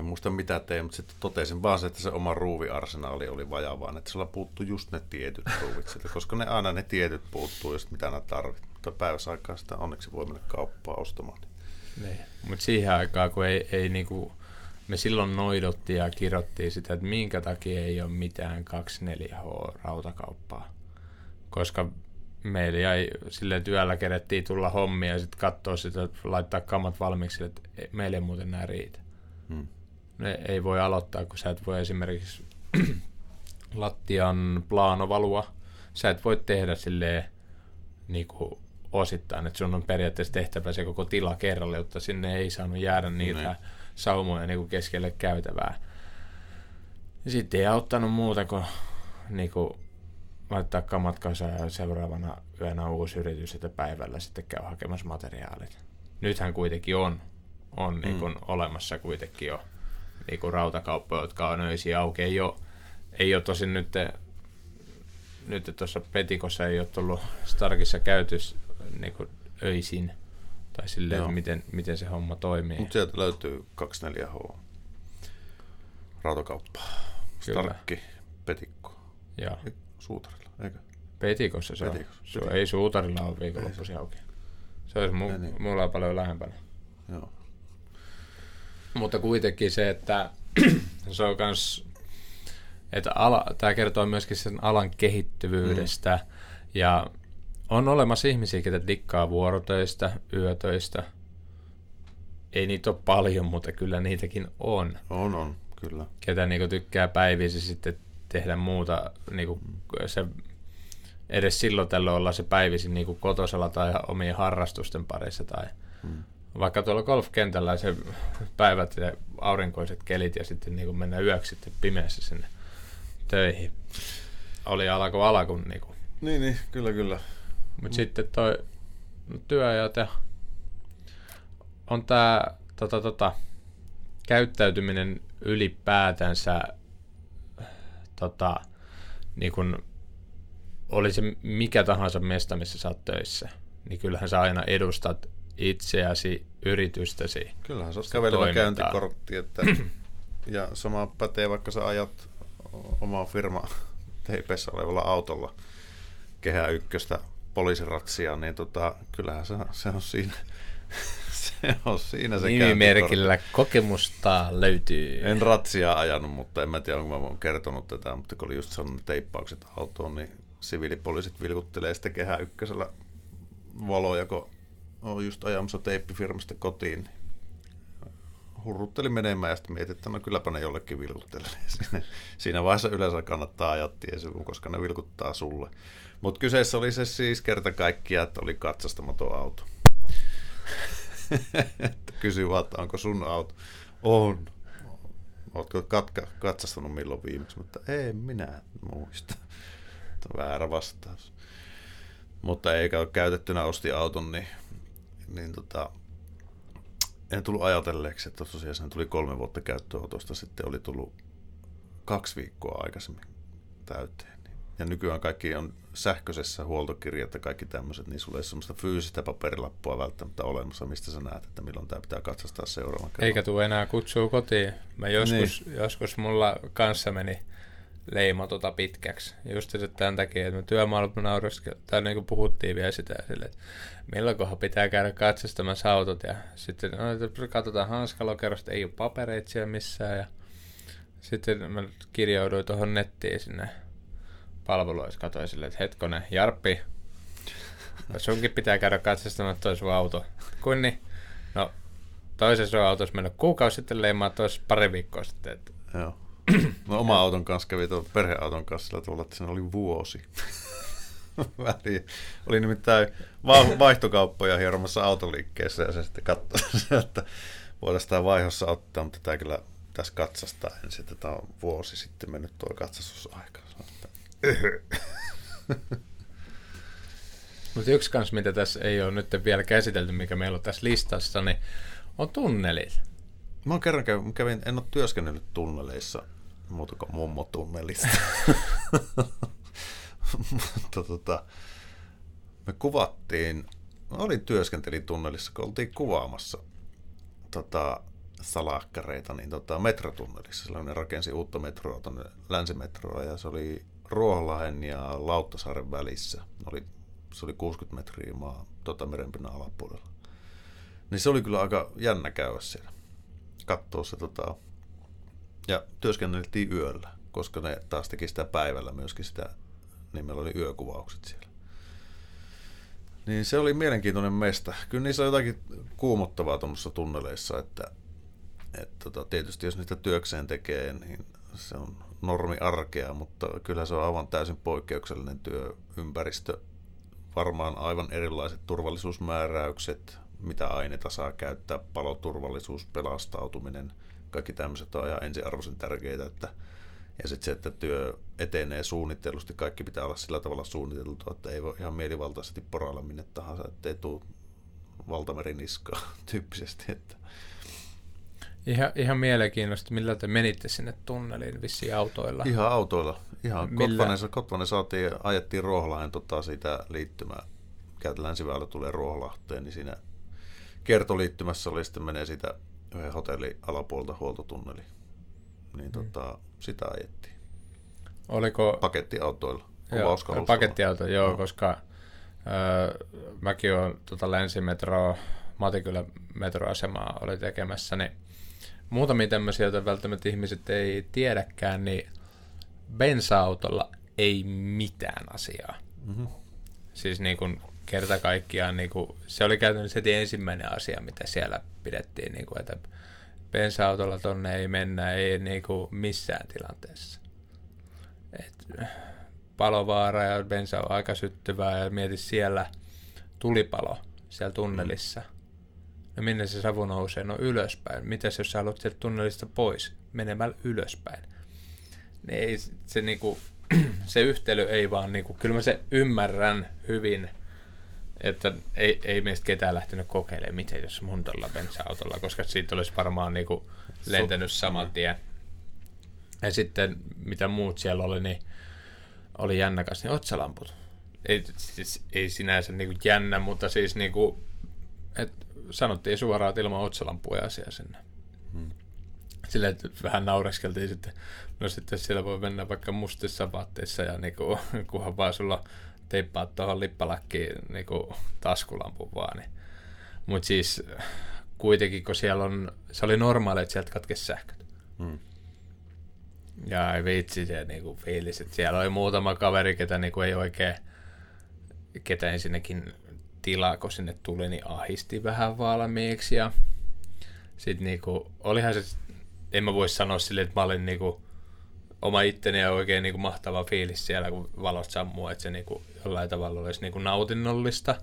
en muista mitä tein, mutta sitten totesin vaan se, että se oma ruuviarsenaali oli vajavaan, että sulla puuttuu just ne tietyt ruuvit sieltä, koska ne aina ne tietyt puuttuu, just mitä nää tarvit. Mutta päivässä aikaa sitä onneksi voi mennä kauppaan ostamaan. Niin. Mutta siihen aikaan, kun ei, ei niinku, me silloin noidottiin ja kirottiin sitä, että minkä takia ei ole mitään 24H rautakauppaa. Koska meillä jäi silleen työllä kerettiin tulla hommia ja sitten katsoa sitä, laittaa kamat valmiiksi, että meille ei muuten nämä riitä. Hmm. Ne ei voi aloittaa, kun sä et voi esimerkiksi lattian plaanovalua, sä et voi tehdä silleen niin kuin osittain, että sun on periaatteessa tehtävä se koko tila kerralla, jotta sinne ei saanut jäädä niitä Niin. saumoja niin kuin keskelle käytävää. Sitten ei auttanut muuta kuin, niin kuin laittaa kamat kasaan ja seuraavana yönä uusi yritys, että päivällä sitten käy hakemassa materiaalit. Nythän kuitenkin on, on niin kuin olemassa kuitenkin jo niin kuin rautakauppoja, jotka on öisiä auki. Ei ole, ei ole tosin nyt, nyt tuossa Petikossa ei ole tullut Starkissa käytys niin kuin öisin, tai silleen, että miten, miten se homma toimii. Mutta sieltä löytyy 24H. Rautakauppa. Kyllä. Starkki, Petikko. Joo. Suutarilla, eikö? Petikossa se Petikossa, on. Se, Petikossa. ei suutarilla ole viikonloppuisin auki. Se olisi mu- niin. mulla on paljon lähempänä. Joo. Mutta kuitenkin se, että se on kans, että ala, tämä kertoo myöskin sen alan kehittyvyydestä mm. ja on olemassa ihmisiä, ketä dikkaa vuorotöistä, yötöistä. Ei niitä ole paljon, mutta kyllä niitäkin on. On, on, kyllä. Ketä niinku tykkää päivisin sitten tehdä muuta, niinku se, edes silloin tällöin olla se päivisin niinku kotosalla tai omien harrastusten parissa tai Mm. Vaikka tuolla golfkentällä se päivät ja aurinkoiset kelit ja sitten niin mennä yöksi sitten pimeässä sinne töihin. Oli alako alakun niinku. Niin, niin, kyllä, kyllä. Mutta mm. sitten toi työajat ja on tää tota, tota, käyttäytyminen ylipäätänsä tota, niin kun, oli se mikä tahansa mesta, missä sä oot töissä, niin kyllähän sä aina edustat itseäsi, yritystäsi. Kyllähän se on kävelevä käyntikortti, että, ja sama pätee vaikka sä ajat omaa firma teipeissä olevalla autolla kehä ykköstä poliisiratsia, niin tota, kyllähän se, se on siinä, se on siinä se. Nimimerkillä kokemusta löytyy. En ratsia ajanut, mutta en mä tiedä, onko mä oon kertonut tätä, mutta kun oli just sanonut teippaukset autoon, niin siviilipoliisit vilkuttelee sitten kehä ykkösellä valoja, kun on just ajamassa teippifirmasta kotiin. Hurruttelin menemään ja sitten mietin, että no kylläpä ne jollekin vilkuttelee. Siinä, siinä vaiheessa yleensä kannattaa ajaa tiesivu, koska ne vilkuttaa sulle. Mutta kyseessä oli se siis kerta kaikkiaan, että oli katsastamaton auto. Kysyi vaan, että onko sun auto. On. Oletko katka, katsastanut milloin viimeksi? Mutta ei minä muista. Väärä vastaus. Mutta eikä ole käytettynä osti auton, niin, niin tota, en tullut ajatelleeksi, että tosiaan sen tuli kolme vuotta käyttöautosta, sitten oli tullut kaksi viikkoa aikaisemmin täyteen. Ja nykyään kaikki on sähköisessä huoltokirjat ja kaikki tämmöiset, niin sulla ei ole semmoista fyysistä paperilappua välttämättä olemassa, mistä sä näet, että milloin tämä pitää katsastaa seuraavan kerran. Eikä tule enää kutsua kotiin. Mä joskus, niin. joskus mulla kanssa meni leima tota pitkäksi. Just se tämän takia, että me työmaalla tai niin puhuttiin vielä sitä sille, että milloinkohan pitää käydä katsastamassa autot. Ja sitten no, katsotaan hanskalokerosta, ei ole papereita siellä missään. Ja sitten mä kirjauduin tuohon nettiin sinne palveluissa, katsoin silleen, että hetkonen, Jarppi, sunkin pitää käydä katsastamassa toi sun auto. Kuin niin? No, toisessa on autossa mennyt kuukausi sitten leimaa, toisessa pari viikkoa sitten. Että Joo. No, oma auton kanssa kävi tuon perheauton kanssa sillä tavalla, että siinä oli vuosi. Väliin. Oli nimittäin va- vaihtokauppoja hieromassa autoliikkeessä ja se sitten katsoi, että voitaisiin tämä vaihossa ottaa, mutta tämä kyllä tässä katsastaa ensin, että tämä on vuosi sitten mennyt tuo katsastusaika. Mutta yksi kans, mitä tässä ei ole nyt vielä käsitelty, mikä meillä on tässä listassa, niin on tunnelit. Mä oon kerran kävin, kävin, en ole työskennellyt tunneleissa, muuta kuin mummotunnelissa. Mutta tota, me kuvattiin, mä olin työskentelin tunnelissa, kun oltiin kuvaamassa tota, salakkareita, niin tota, metrotunnelissa. Silloin ne rakensi uutta metroa tuonne länsimetroa ja se oli Ruoholahen ja Lauttasaaren välissä. Oli, se oli 60 metriä maa tota, merenpinnan alapuolella. Niin se oli kyllä aika jännä käydä siellä katsoa se tota, ja työskenneltiin yöllä, koska ne taas teki sitä päivällä myöskin sitä, niin meillä oli yökuvaukset siellä. Niin se oli mielenkiintoinen mesta. Kyllä niissä on jotakin kuumottavaa tuommoisissa tunneleissa, että, että tota, tietysti jos niitä työkseen tekee, niin se on normi arkea, mutta kyllä se on aivan täysin poikkeuksellinen työympäristö. Varmaan aivan erilaiset turvallisuusmääräykset, mitä aineita saa käyttää, paloturvallisuus, pelastautuminen, kaikki tämmöiset on ihan ensiarvoisen tärkeitä, että ja sitten se, että työ etenee suunnittelusti, kaikki pitää olla sillä tavalla suunniteltu, että ei voi ihan mielivaltaisesti porailla minne tahansa, ettei tule valtameriniskaa tyyppisesti. Että. Ihan, ihan mielenkiintoista, millä te menitte sinne tunneliin vissiin autoilla? Ihan autoilla. Ihan Kotvanen, Kotvanen saatiin, ajettiin Ruoholahden tota, siitä liittymää. Käytä länsiväylä tulee Ruoholahteen, niin siinä kertoliittymässä oli sitten menee sitä yhden hotellin alapuolta huoltotunneli. Niin mm. tota, sitä ajettiin. Oliko... Pakettiautoilla. Joo, pakettiauto, joo, no. koska öö, mäkin olen tota länsimetroa, Matikylän metroasemaa oli tekemässä, niin muutamia tämmöisiä, joita välttämättä ihmiset ei tiedäkään, niin bensa-autolla ei mitään asiaa. Mm-hmm. Siis niin kuin kerta kaikkiaan, niin kuin, se oli käytännössä heti ensimmäinen asia, mitä siellä pidettiin, niin kuin, että bensa-autolla tonne ei mennä, ei niin kuin missään tilanteessa. Et, palovaara ja bensa on aika syttyvää ja mieti siellä tulipalo siellä tunnelissa. No minne se savu nousee? No ylöspäin. Mitäs jos sä haluat sieltä tunnelista pois? Menemällä ylöspäin. Niin ei, se, niinku, se yhtälö ei vaan, niinku, kyllä mä se ymmärrän hyvin – että ei, ei meistä ketään lähtenyt kokeilemaan, miten jos mun tuolla bensa-autolla, koska siitä olisi varmaan niinku lentänyt saman tien. Ja sitten mitä muut siellä oli, niin oli jännä kanssa, niin otsalamput. Ei, siis, ei sinänsä niinku jännä, mutta siis niinku, et sanottiin suoraan, että ilman otsalampuja asia sinne. Hmm. Että vähän naureskeltiin sitten, no sitten siellä voi mennä vaikka mustissa vaatteissa ja niinku, kunhan vaan sulla teippaat tuohon lippalakkiin niin taskulampun vaan. Niin. Mutta siis kuitenkin, kun siellä on, se oli normaali, että sieltä katkesi sähköt. Hmm. Ja ei vitsi se niinku fiilis, että siellä oli muutama kaveri, ketä niinku ei oikein, ketä ensinnäkin tilaa, kun sinne tuli, niin ahisti vähän valmiiksi. Ja sitten niinku, olihan se, en mä voi sanoa silleen, että mä olin niinku, oma itteni ja oikein niin kuin mahtava fiilis siellä, kun valot sammuu, että se niin kuin jollain tavalla olisi niin kuin nautinnollista,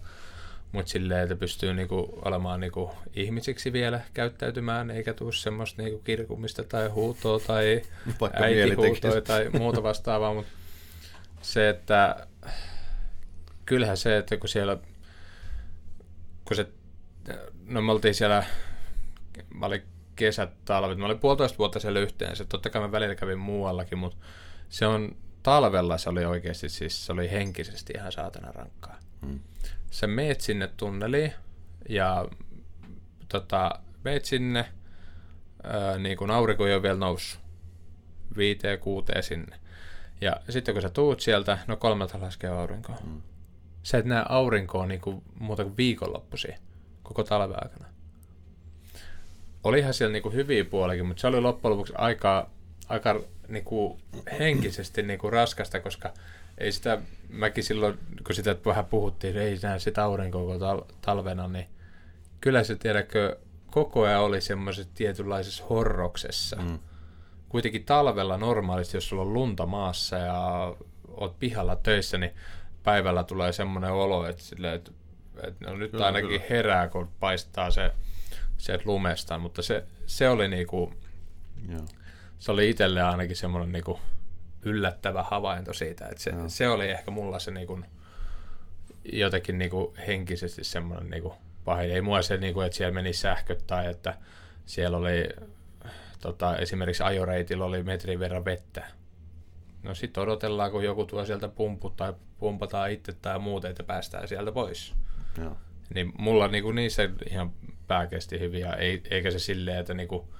mutta silleen, että pystyy niin kuin olemaan niin kuin ihmisiksi vielä käyttäytymään, eikä tule semmoista niin kuin kirkumista tai huutoa tai äitihuutoa tai muuta vastaavaa, mutta se, että kyllähän se, että kun siellä, kun se, no me oltiin siellä, mä olin kesät, talvet. Mä olin puolitoista vuotta siellä yhteensä. Totta kai mä välillä kävin muuallakin, mutta se on talvella se oli oikeasti, siis se oli henkisesti ihan saatana rankkaa. Hmm. Sä meet sinne tunneliin ja tota, meet sinne, ää, niin kun aurinko ei ole vielä noussut, viiteen, kuuteen sinne. Ja sitten kun sä tuut sieltä, no kolmelta laskee aurinko. Hmm. Sä et näe aurinkoa niin kuin, muuta kuin viikonloppuisin koko talven aikana olihan siellä niinku hyviä puolikin, mutta se oli loppujen lopuksi aika, aika niinku henkisesti niinku raskasta, koska ei sitä, mäkin silloin, kun sitä vähän puhuttiin, ei näe sitä aurinkoa tal- talvena, niin kyllä se tiedäkö, koko ajan oli semmoisessa tietynlaisessa horroksessa. Mm. Kuitenkin talvella normaalisti, jos sulla on lunta maassa ja oot pihalla töissä, niin päivällä tulee semmoinen olo, että, sille, että, että no nyt kyllä, ainakin kyllä. herää, kun paistaa se sieltä lumesta, mutta se, se oli niinku, Joo. se oli itselle ainakin semmoinen niinku yllättävä havainto siitä, että se, se oli ehkä mulla se niinku, jotenkin niinku henkisesti semmoinen niinku pahin. Ei mua se, niinku, että siellä meni sähköt tai että siellä oli tota, esimerkiksi ajoreitillä oli metrin verran vettä. No sitten odotellaan, kun joku tuo sieltä pumput tai pumpataan itse tai muuta, että päästään sieltä pois. Joo. Niin mulla niinku niissä ihan pää kesti hyvin ja ei, eikä se silleen, että niinku...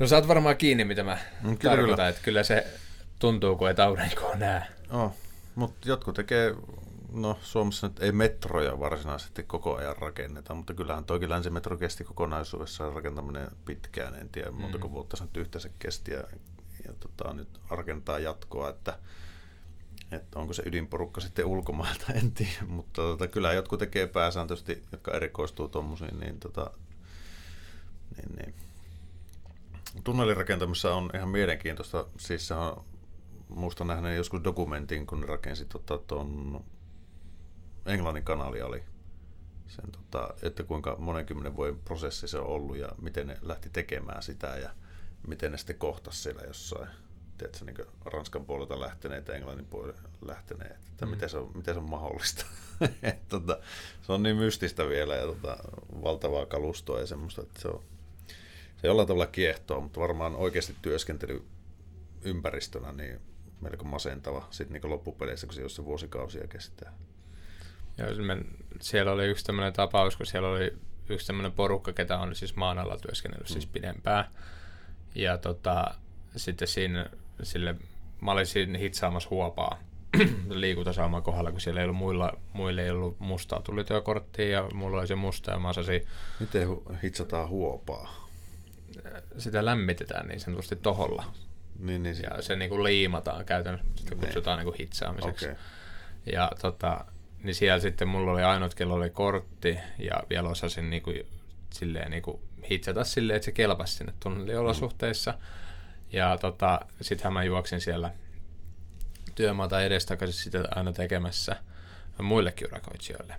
No sä oot varmaan kiinni, mitä mä mm, kyllä, tarkoitan, kyllä. että kyllä se tuntuu, kun et aurinkoa näe. Oh, mutta jotkut tekee, no Suomessa nyt ei metroja varsinaisesti koko ajan rakenneta, mutta kyllähän toikin länsimetro kesti kokonaisuudessaan rakentaminen pitkään, en tiedä montako mm. vuotta se nyt yhteensä kesti ja, ja tota, nyt rakentaa jatkoa, että että onko se ydinporukka sitten ulkomailta, en tiedä, mutta tota, kyllä jotkut tekee pääsääntöisesti, jotka erikoistuu tuommoisiin, niin, tota, niin, niin. Tunnelirakentamisessa on ihan mielenkiintoista, siis se on muista joskus dokumentin, kun ne rakensi tota, Englannin kanali oli. Sen, tota, että kuinka monenkymmenen vuoden prosessi se on ollut ja miten ne lähti tekemään sitä ja miten ne sitten kohtasi siellä jossain tiedätkö, niin Ranskan puolelta lähteneet ja Englannin puolelta lähteneet, että mm. miten, se on, miten se on mahdollista. tota, se on niin mystistä vielä ja tota, valtavaa kalustoa ja semmoista, että se on se jollain tavalla kiehtoo, mutta varmaan oikeasti työskentely ympäristönä niin melko masentava sitten niin loppupeleissä, kun se jos se vuosikausia kestää. Joo, siellä oli yksi tämmöinen tapaus, kun siellä oli yksi tämmöinen porukka, ketä on siis maan alla työskennellyt siis mm. siis pidempään. Ja tota, sitten siinä sille, mä olin siinä hitsaamassa huopaa liikuntasauman kohdalla, kun siellä ei ollut muilla, muille ei ollut mustaa tulityökorttia ja mulla oli se musta ja mä osasin... Miten hitsataan huopaa? Sitä lämmitetään niin sanotusti toholla. Niin, niin, ja se niin kuin liimataan käytännössä, sitä niin. kutsutaan niin kuin hitsaamiseksi. Okay. Ja tota, niin siellä sitten mulla oli ainut, kello oli kortti ja vielä osasin niin kuin, silleen niin kuin hitsata silleen, että se kelpasi sinne tunneliolosuhteissa. Mm. Ja tota, sittenhän mä juoksin siellä työmaata edestakaisin sitä aina tekemässä muillekin urakoitsijoille.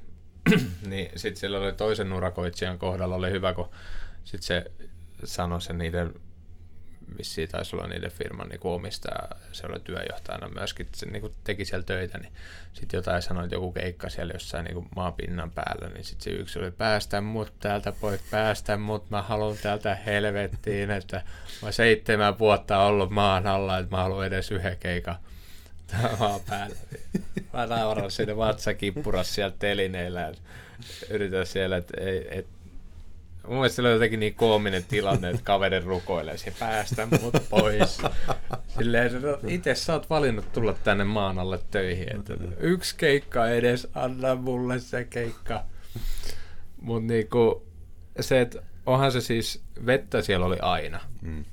niin sitten siellä oli toisen urakoitsijan kohdalla oli hyvä, kun sitten se sanoi sen niiden vissiin taisi olla niiden firman niin omistaja, se oli työjohtajana myöskin, se niin teki siellä töitä, niin sitten jotain sanoi, että joku keikka siellä jossain niin maapinnan päällä, niin sitten se yksi oli, päästä mut täältä pois, päästä mut, mä haluan täältä helvettiin, että mä seitsemän vuotta ollut maan alla, että mä haluan edes yhden keikan maan päällä. Mä nauran sinne vatsakippurassa sieltä telineillä, yritän siellä, että et, Mun mielestä se oli jotenkin niin koominen tilanne, että kaverin rukoilee siihen päästä mut pois. Silleen, itse sä oot valinnut tulla tänne maan alle töihin. Että yksi keikka edes, anna mulle se keikka. Mutta niinku, se, että onhan se siis, vettä siellä oli aina. Mm.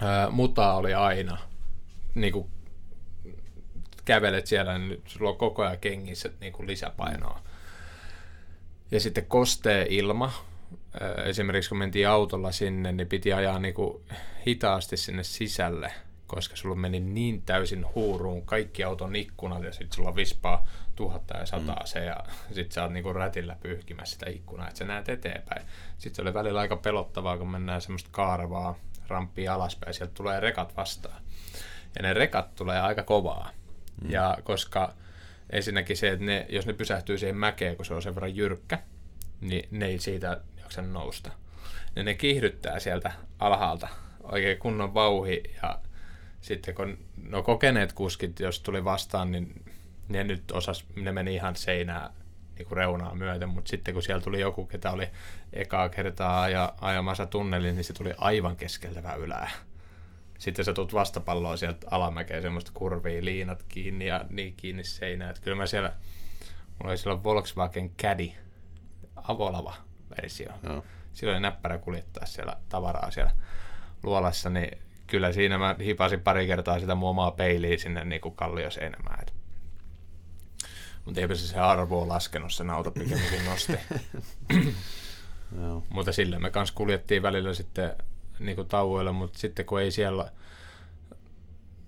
Ää, mutaa oli aina. Niinku, kävelet siellä, niin sulla on koko ajan kengissä niinku lisäpainoa. Ja sitten kostee ilma, esimerkiksi kun mentiin autolla sinne, niin piti ajaa niin kuin hitaasti sinne sisälle, koska sulla meni niin täysin huuruun kaikki auton ikkunat ja sitten sulla vispaa tuhatta ja sataa mm. se ja sitten sä oot niin kuin rätillä pyyhkimässä sitä ikkunaa, että sä näet eteenpäin. Sitten se oli välillä aika pelottavaa, kun mennään semmoista kaarevaa ramppia alaspäin, sieltä tulee rekat vastaan. Ja ne rekat tulee aika kovaa. Mm. Ja koska ensinnäkin se, että ne, jos ne pysähtyy siihen mäkeen, kun se on sen verran jyrkkä, niin ne ei siitä jaksa nousta. Ja ne kiihdyttää sieltä alhaalta oikein kunnon vauhi ja sitten kun no kokeneet kuskit, jos tuli vastaan, niin ne nyt osas, ne meni ihan seinää niin kuin reunaa myöten, mutta sitten kun siellä tuli joku, ketä oli ekaa kertaa ja ajamassa tunnelin, niin se tuli aivan keskeltä väylää. Sitten sä tulet vastapalloa sieltä alamäkeen, semmoista kurvia, liinat kiinni ja niin kiinni seinään. Että kyllä mä siellä, mulla oli siellä Volkswagen Caddy, avolava, versio. Joo. Silloin oli näppärä kuljettaa siellä tavaraa siellä luolassa, niin kyllä siinä mä hipasin pari kertaa sitä mun omaa peiliä sinne niin kuin kallioseinämään. Mutta eipä se se arvo laskenut, sen auto pikemminkin nosti. Mutta sillä me kanssa kuljettiin välillä sitten niin kuin tauoilla, mutta sitten kun ei siellä...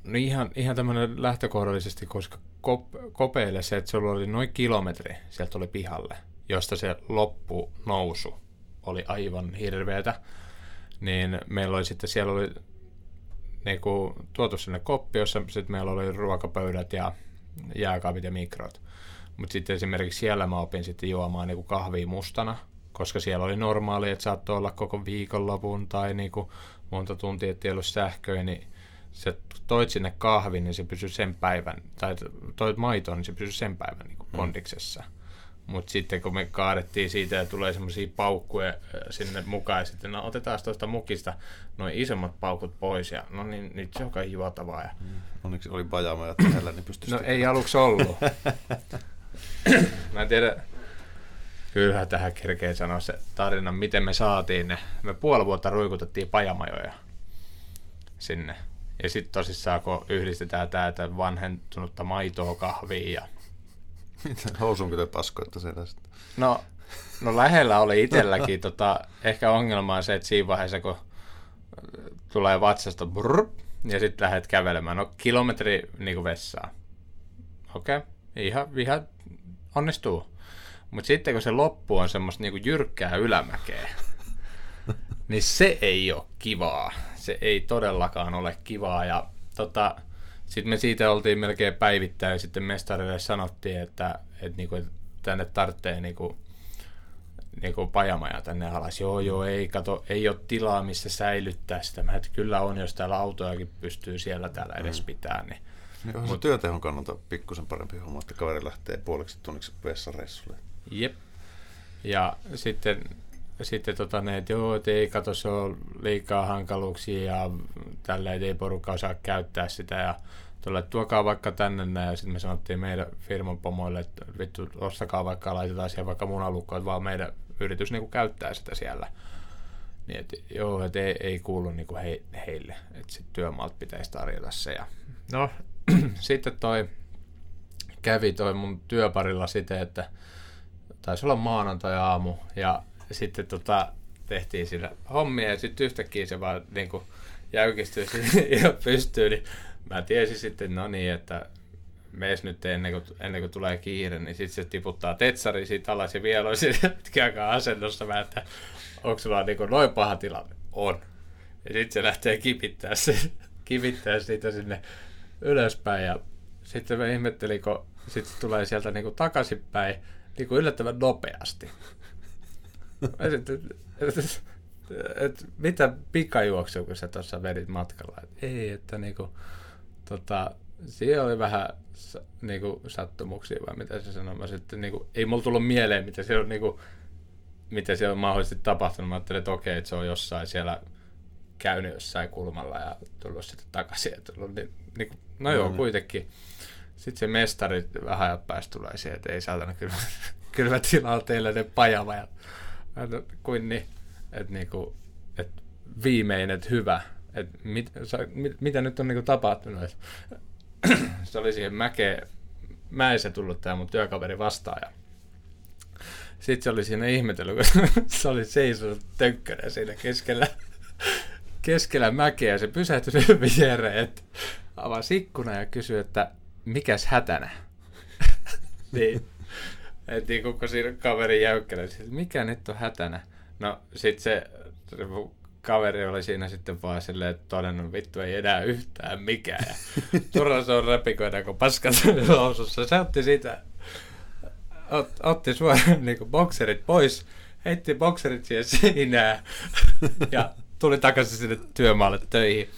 No ihan, ihan tämmöinen lähtökohdallisesti, koska kop, kopeille se, että se oli noin kilometri sieltä oli pihalle – josta se loppu nousu oli aivan hirveätä, niin meillä oli sitten, siellä oli niinku, tuotu sinne koppi, jossa sitten meillä oli ruokapöydät ja jääkaapit ja mikrot. Mutta sitten esimerkiksi siellä mä opin sitten juomaan niinku kahvia mustana, koska siellä oli normaali, että saattoi olla koko viikonlopun tai niinku monta tuntia, että ei ollut sähköä, niin se toit sinne kahvin, niin se pysyi sen päivän, tai toit maitoon, niin se pysyi sen päivän niin kondiksessa. Mm. Mutta sitten kun me kaadettiin siitä ja tulee semmoisia paukkuja sinne mukaan ja sitten no otetaan tuosta mukista noin isommat paukut pois ja no niin nyt se on kai juotavaa. Ja... Mm. Onneksi oli pajama ja tähällä, niin pystyi No ei aluksi ollut. Mä en tiedä, kyllähän tähän kerkeen sanoa se tarina, miten me saatiin ne. Me puoli vuotta ruikutettiin pajamajoja sinne. Ja sitten tosissaan, kun yhdistetään tätä vanhentunutta maitoa kahviin ja Mitä kyllä pasko, että siellä sitten. No, no lähellä oli itselläkin. tota, ehkä ongelma on se, että siinä vaiheessa, kun tulee vatsasta brrr, ja sitten lähdet kävelemään. No, kilometri niin kuin vessaan. Okei, okay. ihan, ihan onnistuu. Mutta sitten kun se loppu on semmoista niin kuin jyrkkää ylämäkeä, niin se ei ole kivaa. Se ei todellakaan ole kivaa. Ja tota, sitten me siitä oltiin melkein päivittäin ja sitten mestarille sanottiin, että, että, niinku, että tänne tarvitsee niinku, niinku pajamaja tänne alas. Joo, joo, ei, kato, ei ole tilaa, missä säilyttää sitä. Mä, että kyllä on, jos täällä autojakin pystyy siellä täällä edes Mm. pitää. Niin. Niin on se työtehon kannalta pikkusen parempi homma, että kaveri lähtee puoleksi tunniksi vessareissulle. Jep. Ja sitten, sitten tota ne, että joo, että ei kato, se on liikaa hankaluuksia ja tällä ei porukka osaa käyttää sitä ja tuolle, että tuokaa vaikka tänne näin. Ja sitten me sanottiin meidän firman pomoille, että vittu, ostakaa vaikka laitetaan siihen vaikka munalukko, että vaan meidän yritys niinku käyttää sitä siellä. Niin, että joo, että ei, ei kuulu niinku he, heille, että sitten työmaalta pitäisi tarjota se. Ja, no, sitten toi kävi toi mun työparilla siten, että taisi olla maanantai-aamu ja sitten tota, tehtiin siinä hommia ja sitten yhtäkkiä se vaan niin kuin jäykistyi ja pystyy, niin mä tiesin sitten, no niin, että mees nyt ennen kuin, ennen kuin tulee kiire, niin sitten se tiputtaa tetsari siitä alas ja vielä on hetken asennossa, mä, että onko sulla niin kuin noin paha tilanne? On. Ja sitten se lähtee kipittää, se, kipittää siitä sinne ylöspäin ja sitten mä ihmettelin, kun sitten tulee sieltä niin kuin takaisinpäin niin kuin yllättävän nopeasti. Mä sitten, et, et, et, mitä pikajuoksua, kun sä tuossa vedit matkalla? Et, ei, että niinku, tota, siellä oli vähän niinku, sattumuksia vai mitä se sanoi. Mä sitten, niinku, ei mulla tullut mieleen, mitä siellä on, niinku, mitä siellä on mahdollisesti tapahtunut. Mä ajattelin, että okei, että se on jossain siellä käynyt jossain kulmalla ja tullut sitten takaisin. Ja tullut, niin, niinku, no joo, Mm. kuitenkin. Sitten se mestari vähän ajan päästä tulee siihen, että ei saatana kyllä, kyllä mä tilaan teille ne pajamajat. Mä en- kuin niin, että niinku, että viimein, että hyvä. Että mit, sa, mit, mitä nyt on niinku tapahtunut. Et, se oli siihen mäkeen, mäessä tullut tämä mun työkaveri vastaan ja sitten se oli siinä ihmetellyt, kun se oli seisonut tönkkönä siinä keskellä, keskellä mäkeä. Se pysähtyi sen viereen, että avasi ikkuna ja kysyi, että mikäs hätänä? niin. Et niin kun siinä kaveri jäykkällä, että mikä nyt on hätänä? No sit se, se kaveri oli siinä sitten vaan silleen, että todennut vittu ei enää yhtään mikään. Ja turha se on räpikoida, kun paskat lausussa. Se otti sitä, ot, otti suoraan niin bokserit pois, heitti bokserit siihen seinään ja tuli takaisin sinne työmaalle töihin.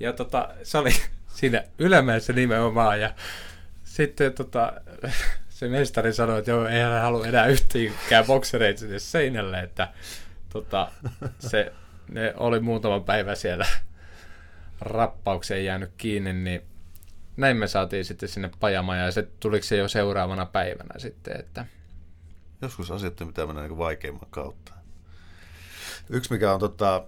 Ja tota, se oli siinä ylämäessä nimenomaan ja sitten tota, se mestari sanoi, että joo, ei hän halua enää yhtäkään boksereita sinne seinälle, että tota, se, ne oli muutama päivä siellä rappaukseen jäänyt kiinni, niin näin me saatiin sitten sinne pajamajaan ja se tuliko se jo seuraavana päivänä sitten, että Joskus asiat pitää mennä niin vaikeimman kautta. Yksi, mikä on tota,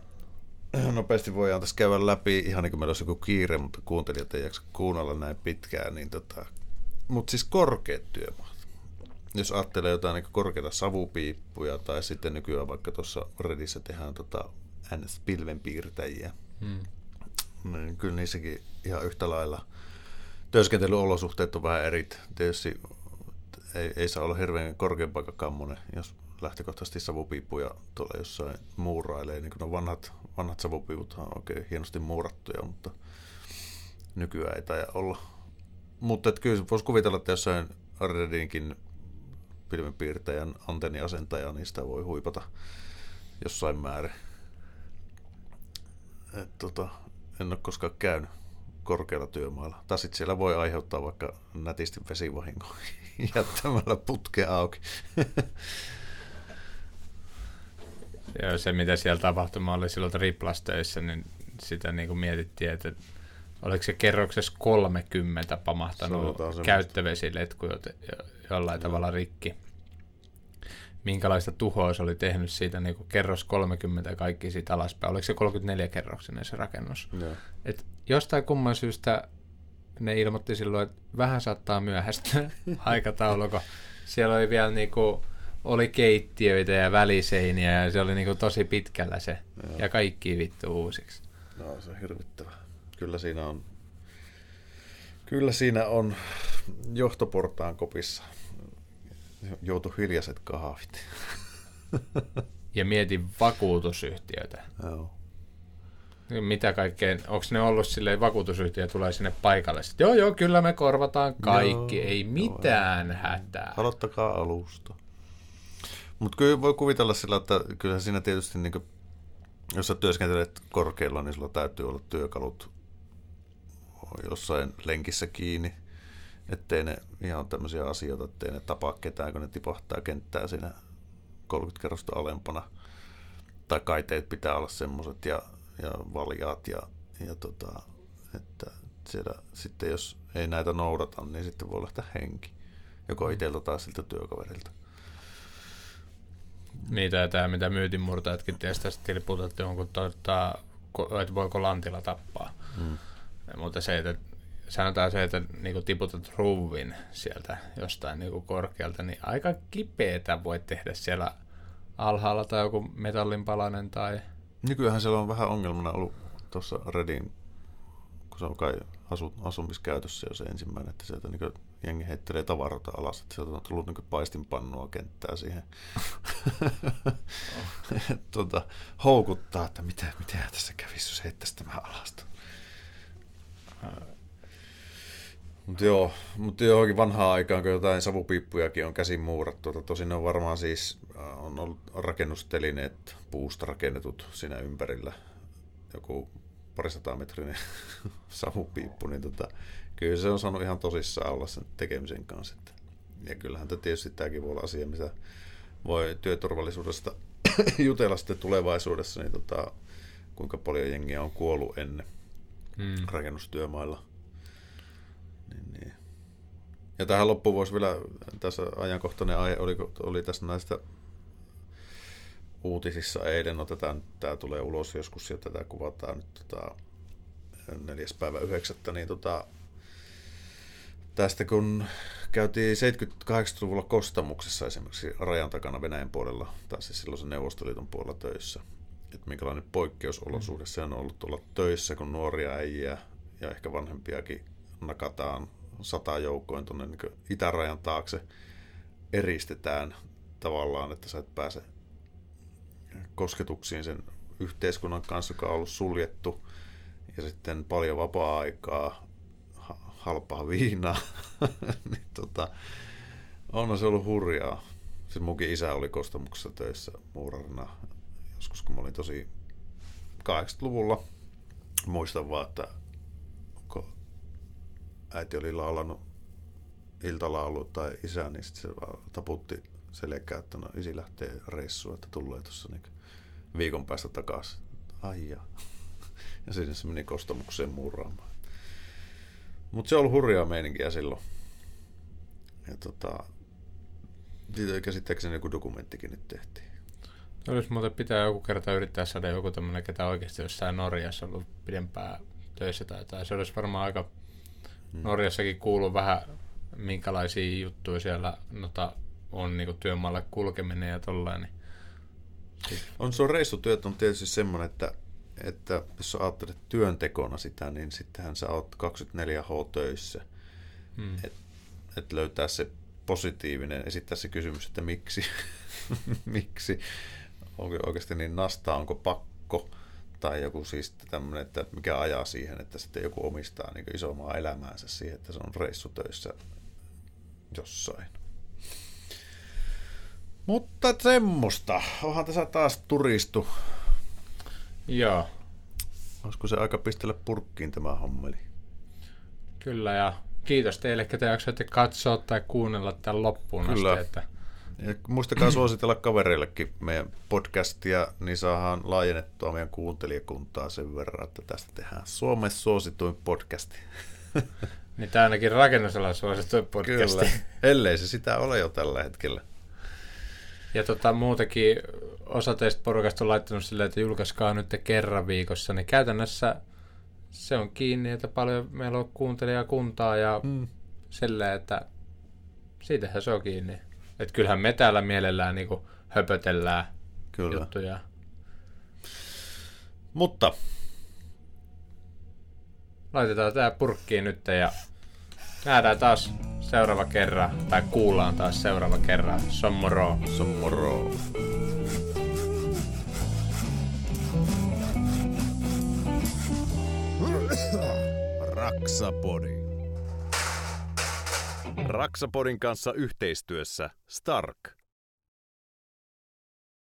nopeasti voidaan tässä käydä läpi, ihan niin kuin meillä olisi joku kiire, mutta kuuntelijat ei jaksa kuunnella näin pitkään, niin tota, mutta siis korkeat työmaat. Jos ajattelee jotain niin korkeita savupiippuja tai sitten nykyään vaikka tuossa Redissä tehdään tota NS-pilvenpiirtäjiä, hmm. niin kyllä niissäkin ihan yhtä lailla työskentelyolosuhteet on vähän erit. Tietysti ei, ei saa olla hirveän korkean paikan kammonen, jos lähtökohtaisesti savupiippuja tuolla jossain muurailee, niin kuin vanhat, vanhat savupiiputhan on oikein hienosti muurattuja, mutta nykyään ei taida olla. Mutta et kyllä voisi kuvitella, että jossain Redinkin pilvenpiirtäjän antenniasentaja, niin sitä voi huipata jossain määrin. Et tota, en ole koskaan käynyt korkealla työmaalla. Tai sitten siellä voi aiheuttaa vaikka nätisti vesivahinko jättämällä putke auki. Ja se, mitä siellä tapahtui, mä olin silloin Triplas töissä, niin sitä niin kuin mietittiin, että oliko se kerroksessa 30 pamahtanut käyttövesiletku jo, jo, jollain Joo. tavalla rikki. Minkälaista tuhoa se oli tehnyt siitä niin kuin kerros 30 ja kaikki siitä alaspäin. Oliko se 34 kerroksinen se rakennus? Joo. Et jostain kumman syystä ne ilmoitti silloin, että vähän saattaa myöhästyä aikataulu, kun siellä oli vielä niinku, oli keittiöitä ja väliseiniä ja se oli niinku tosi pitkällä se. Joo. Ja kaikki vittu uusiksi. No se on hirvittävä. Kyllä siinä on, kyllä siinä on johtoportaan kopissa joutu hiljaiset kahvit. Ja mietin vakuutusyhtiöitä. Joo. Mitä kaikkea, onko ne ollut silleen, vakuutusyhtiö tulee sinne paikalle, sitten joo joo, kyllä me korvataan kaikki, Joo, ei joo, mitään hätää. Aloittakaa alusta. Mutta kyllä voi kuvitella sillä, että kyllä siinä tietysti, niin kuin, jos sä työskentelet korkealla, niin sulla täytyy olla työkalut jossain lenkissä kiinni, ettei ne ihan tämmöisiä asioita, ettei ne tapaa ketään, kun ne tipahtaa kenttää siinä 30 kerrosta alempana. Tai kaiteet pitää olla semmoiset ja, ja valjaat ja, ja tota, että siellä sitten jos ei näitä noudata, niin sitten voi lähteä henki. Joko itseltä tai siltä työkaverilta. Niitä ja tämä, mitä myytinmurtajatkin tietysti sitten tilputettiin jonkun, tota, että voiko lantilla tappaa. Mm. Mutta se, että sanotaan se, että niinku tiputat ruuvin sieltä jostain niinku korkealta, niin aika kipeätä voi tehdä siellä alhaalla tai joku metallinpalanen tai... Nykyään siellä on vähän ongelmana ollut tuossa Redin, kun se on kai asu, asumiskäytössä jo se ensimmäinen, että sieltä niin jengi heittelee tavaroita alas, että sieltä on tullut niin paistinpannua kenttää siihen. tota, houkuttaa, että mitä, mitä tässä kävisi, jos heittäisi tämä alasta. Mutta joo, mutta johonkin vanhaan aikaan, kun jotain savupiippujakin on käsin muurattu, tosin ne on varmaan siis, äh, on ollut rakennustelineet puusta rakennetut siinä ympärillä, joku parisataa metrinen savupiippu, niin tota, kyllä se on saanut ihan tosissaan olla sen tekemisen kanssa. Että. Ja kyllähän tämä tietysti tämäkin voi olla asia, mitä voi työturvallisuudesta jutella sitten tulevaisuudessa, niin tota, kuinka paljon jengiä on kuollut ennen Mm. rakennustyömailla. Niin, niin. Ja tähän loppuun voisi vielä, tässä ajankohtainen aihe oli, oli tässä näistä uutisissa eilen, no tätä, tämä tulee ulos joskus ja tätä kuvataan nyt tota, neljäs päivä yhdeksättä, niin tota, tästä kun käytiin 78-luvulla Kostamuksessa esimerkiksi rajan takana Venäjän puolella, tai siis silloin se Neuvostoliiton puolella töissä, että minkälainen poikkeusolosuhde se on ollut olla töissä, kun nuoria äijiä ja ehkä vanhempiakin nakataan sata joukkoin tuonne niin itärajan taakse, eristetään tavallaan, että sä et pääse kosketuksiin sen yhteiskunnan kanssa, joka on ollut suljettu, ja sitten paljon vapaa-aikaa, ha- halpaa viinaa, niin tota, on se ollut hurjaa. Siis munkin isä oli Kostamuksessa töissä muurarina joskus, kun mä olin tosi 80-luvulla. Muistan vaan, että äiti oli laulannut iltalaulu tai isä, niin sitten se taputti selkää, että no isi lähtee reissuun, että tulee tuossa niin viikon päästä takaisin. Ai ja. ja siinä se meni kostamukseen muuraamaan. Mutta se on ollut hurjaa meininkiä silloin. Ja tota, siitä käsittääkseni joku dokumenttikin nyt tehtiin. Olisi muuten pitää joku kerta yrittää saada joku tämmöinen, ketä oikeasti jossain Norjassa ollut pidempään töissä tai jotain. Se olisi varmaan aika... Hmm. Norjassakin kuuluu vähän minkälaisia juttuja siellä nota, on niin työmaalle kulkeminen ja tollain. Niin. On se on reissutyöt on tietysti semmoinen, että, että jos sä ajattelet työntekona sitä, niin sittenhän sä oot 24H töissä. Hmm. Et, et löytää se positiivinen, esittää se kysymys, että miksi, miksi, onko oikeasti niin nastaa, onko pakko, tai joku siis tämmöinen, että mikä ajaa siihen, että sitten joku omistaa niin isommaa elämäänsä siihen, että se on reissutöissä jossain. Mutta semmoista. Onhan tässä taas turistu. Joo, Olisiko se aika pistellä purkkiin tämä hommeli? kyllä ja kiitos teille, ketä jaksoitte katsoa tai kuunnella tämän loppuun Kyllä. asti. Että Ja muistakaa suositella kavereillekin meidän podcastia, niin saadaan laajennettua meidän kuuntelijakuntaa sen verran, että tästä tehdään Suomen suosituin podcasti. niin tämä ainakin rakennusalan suosittu podcasti. Kyllä, ellei se sitä ole jo tällä hetkellä. Ja tota, muutenkin osa teistä porukasta on laittanut silleen, että julkaiskaa nyt kerran viikossa, niin käytännössä se on kiinni, että paljon meillä on kuuntelijakuntaa ja mm. silleen, että siitähän se on kiinni. Että kyllähän me täällä mielellään niin höpötellään Kyllä. juttuja. Mutta laitetaan tämä purkkiin nyt ja nähdään taas seuraava kerran, tai kuullaan taas seuraava kerran. Sommoro. Sommoro. Raksapodi. Raksapodin kanssa yhteistyössä Stark.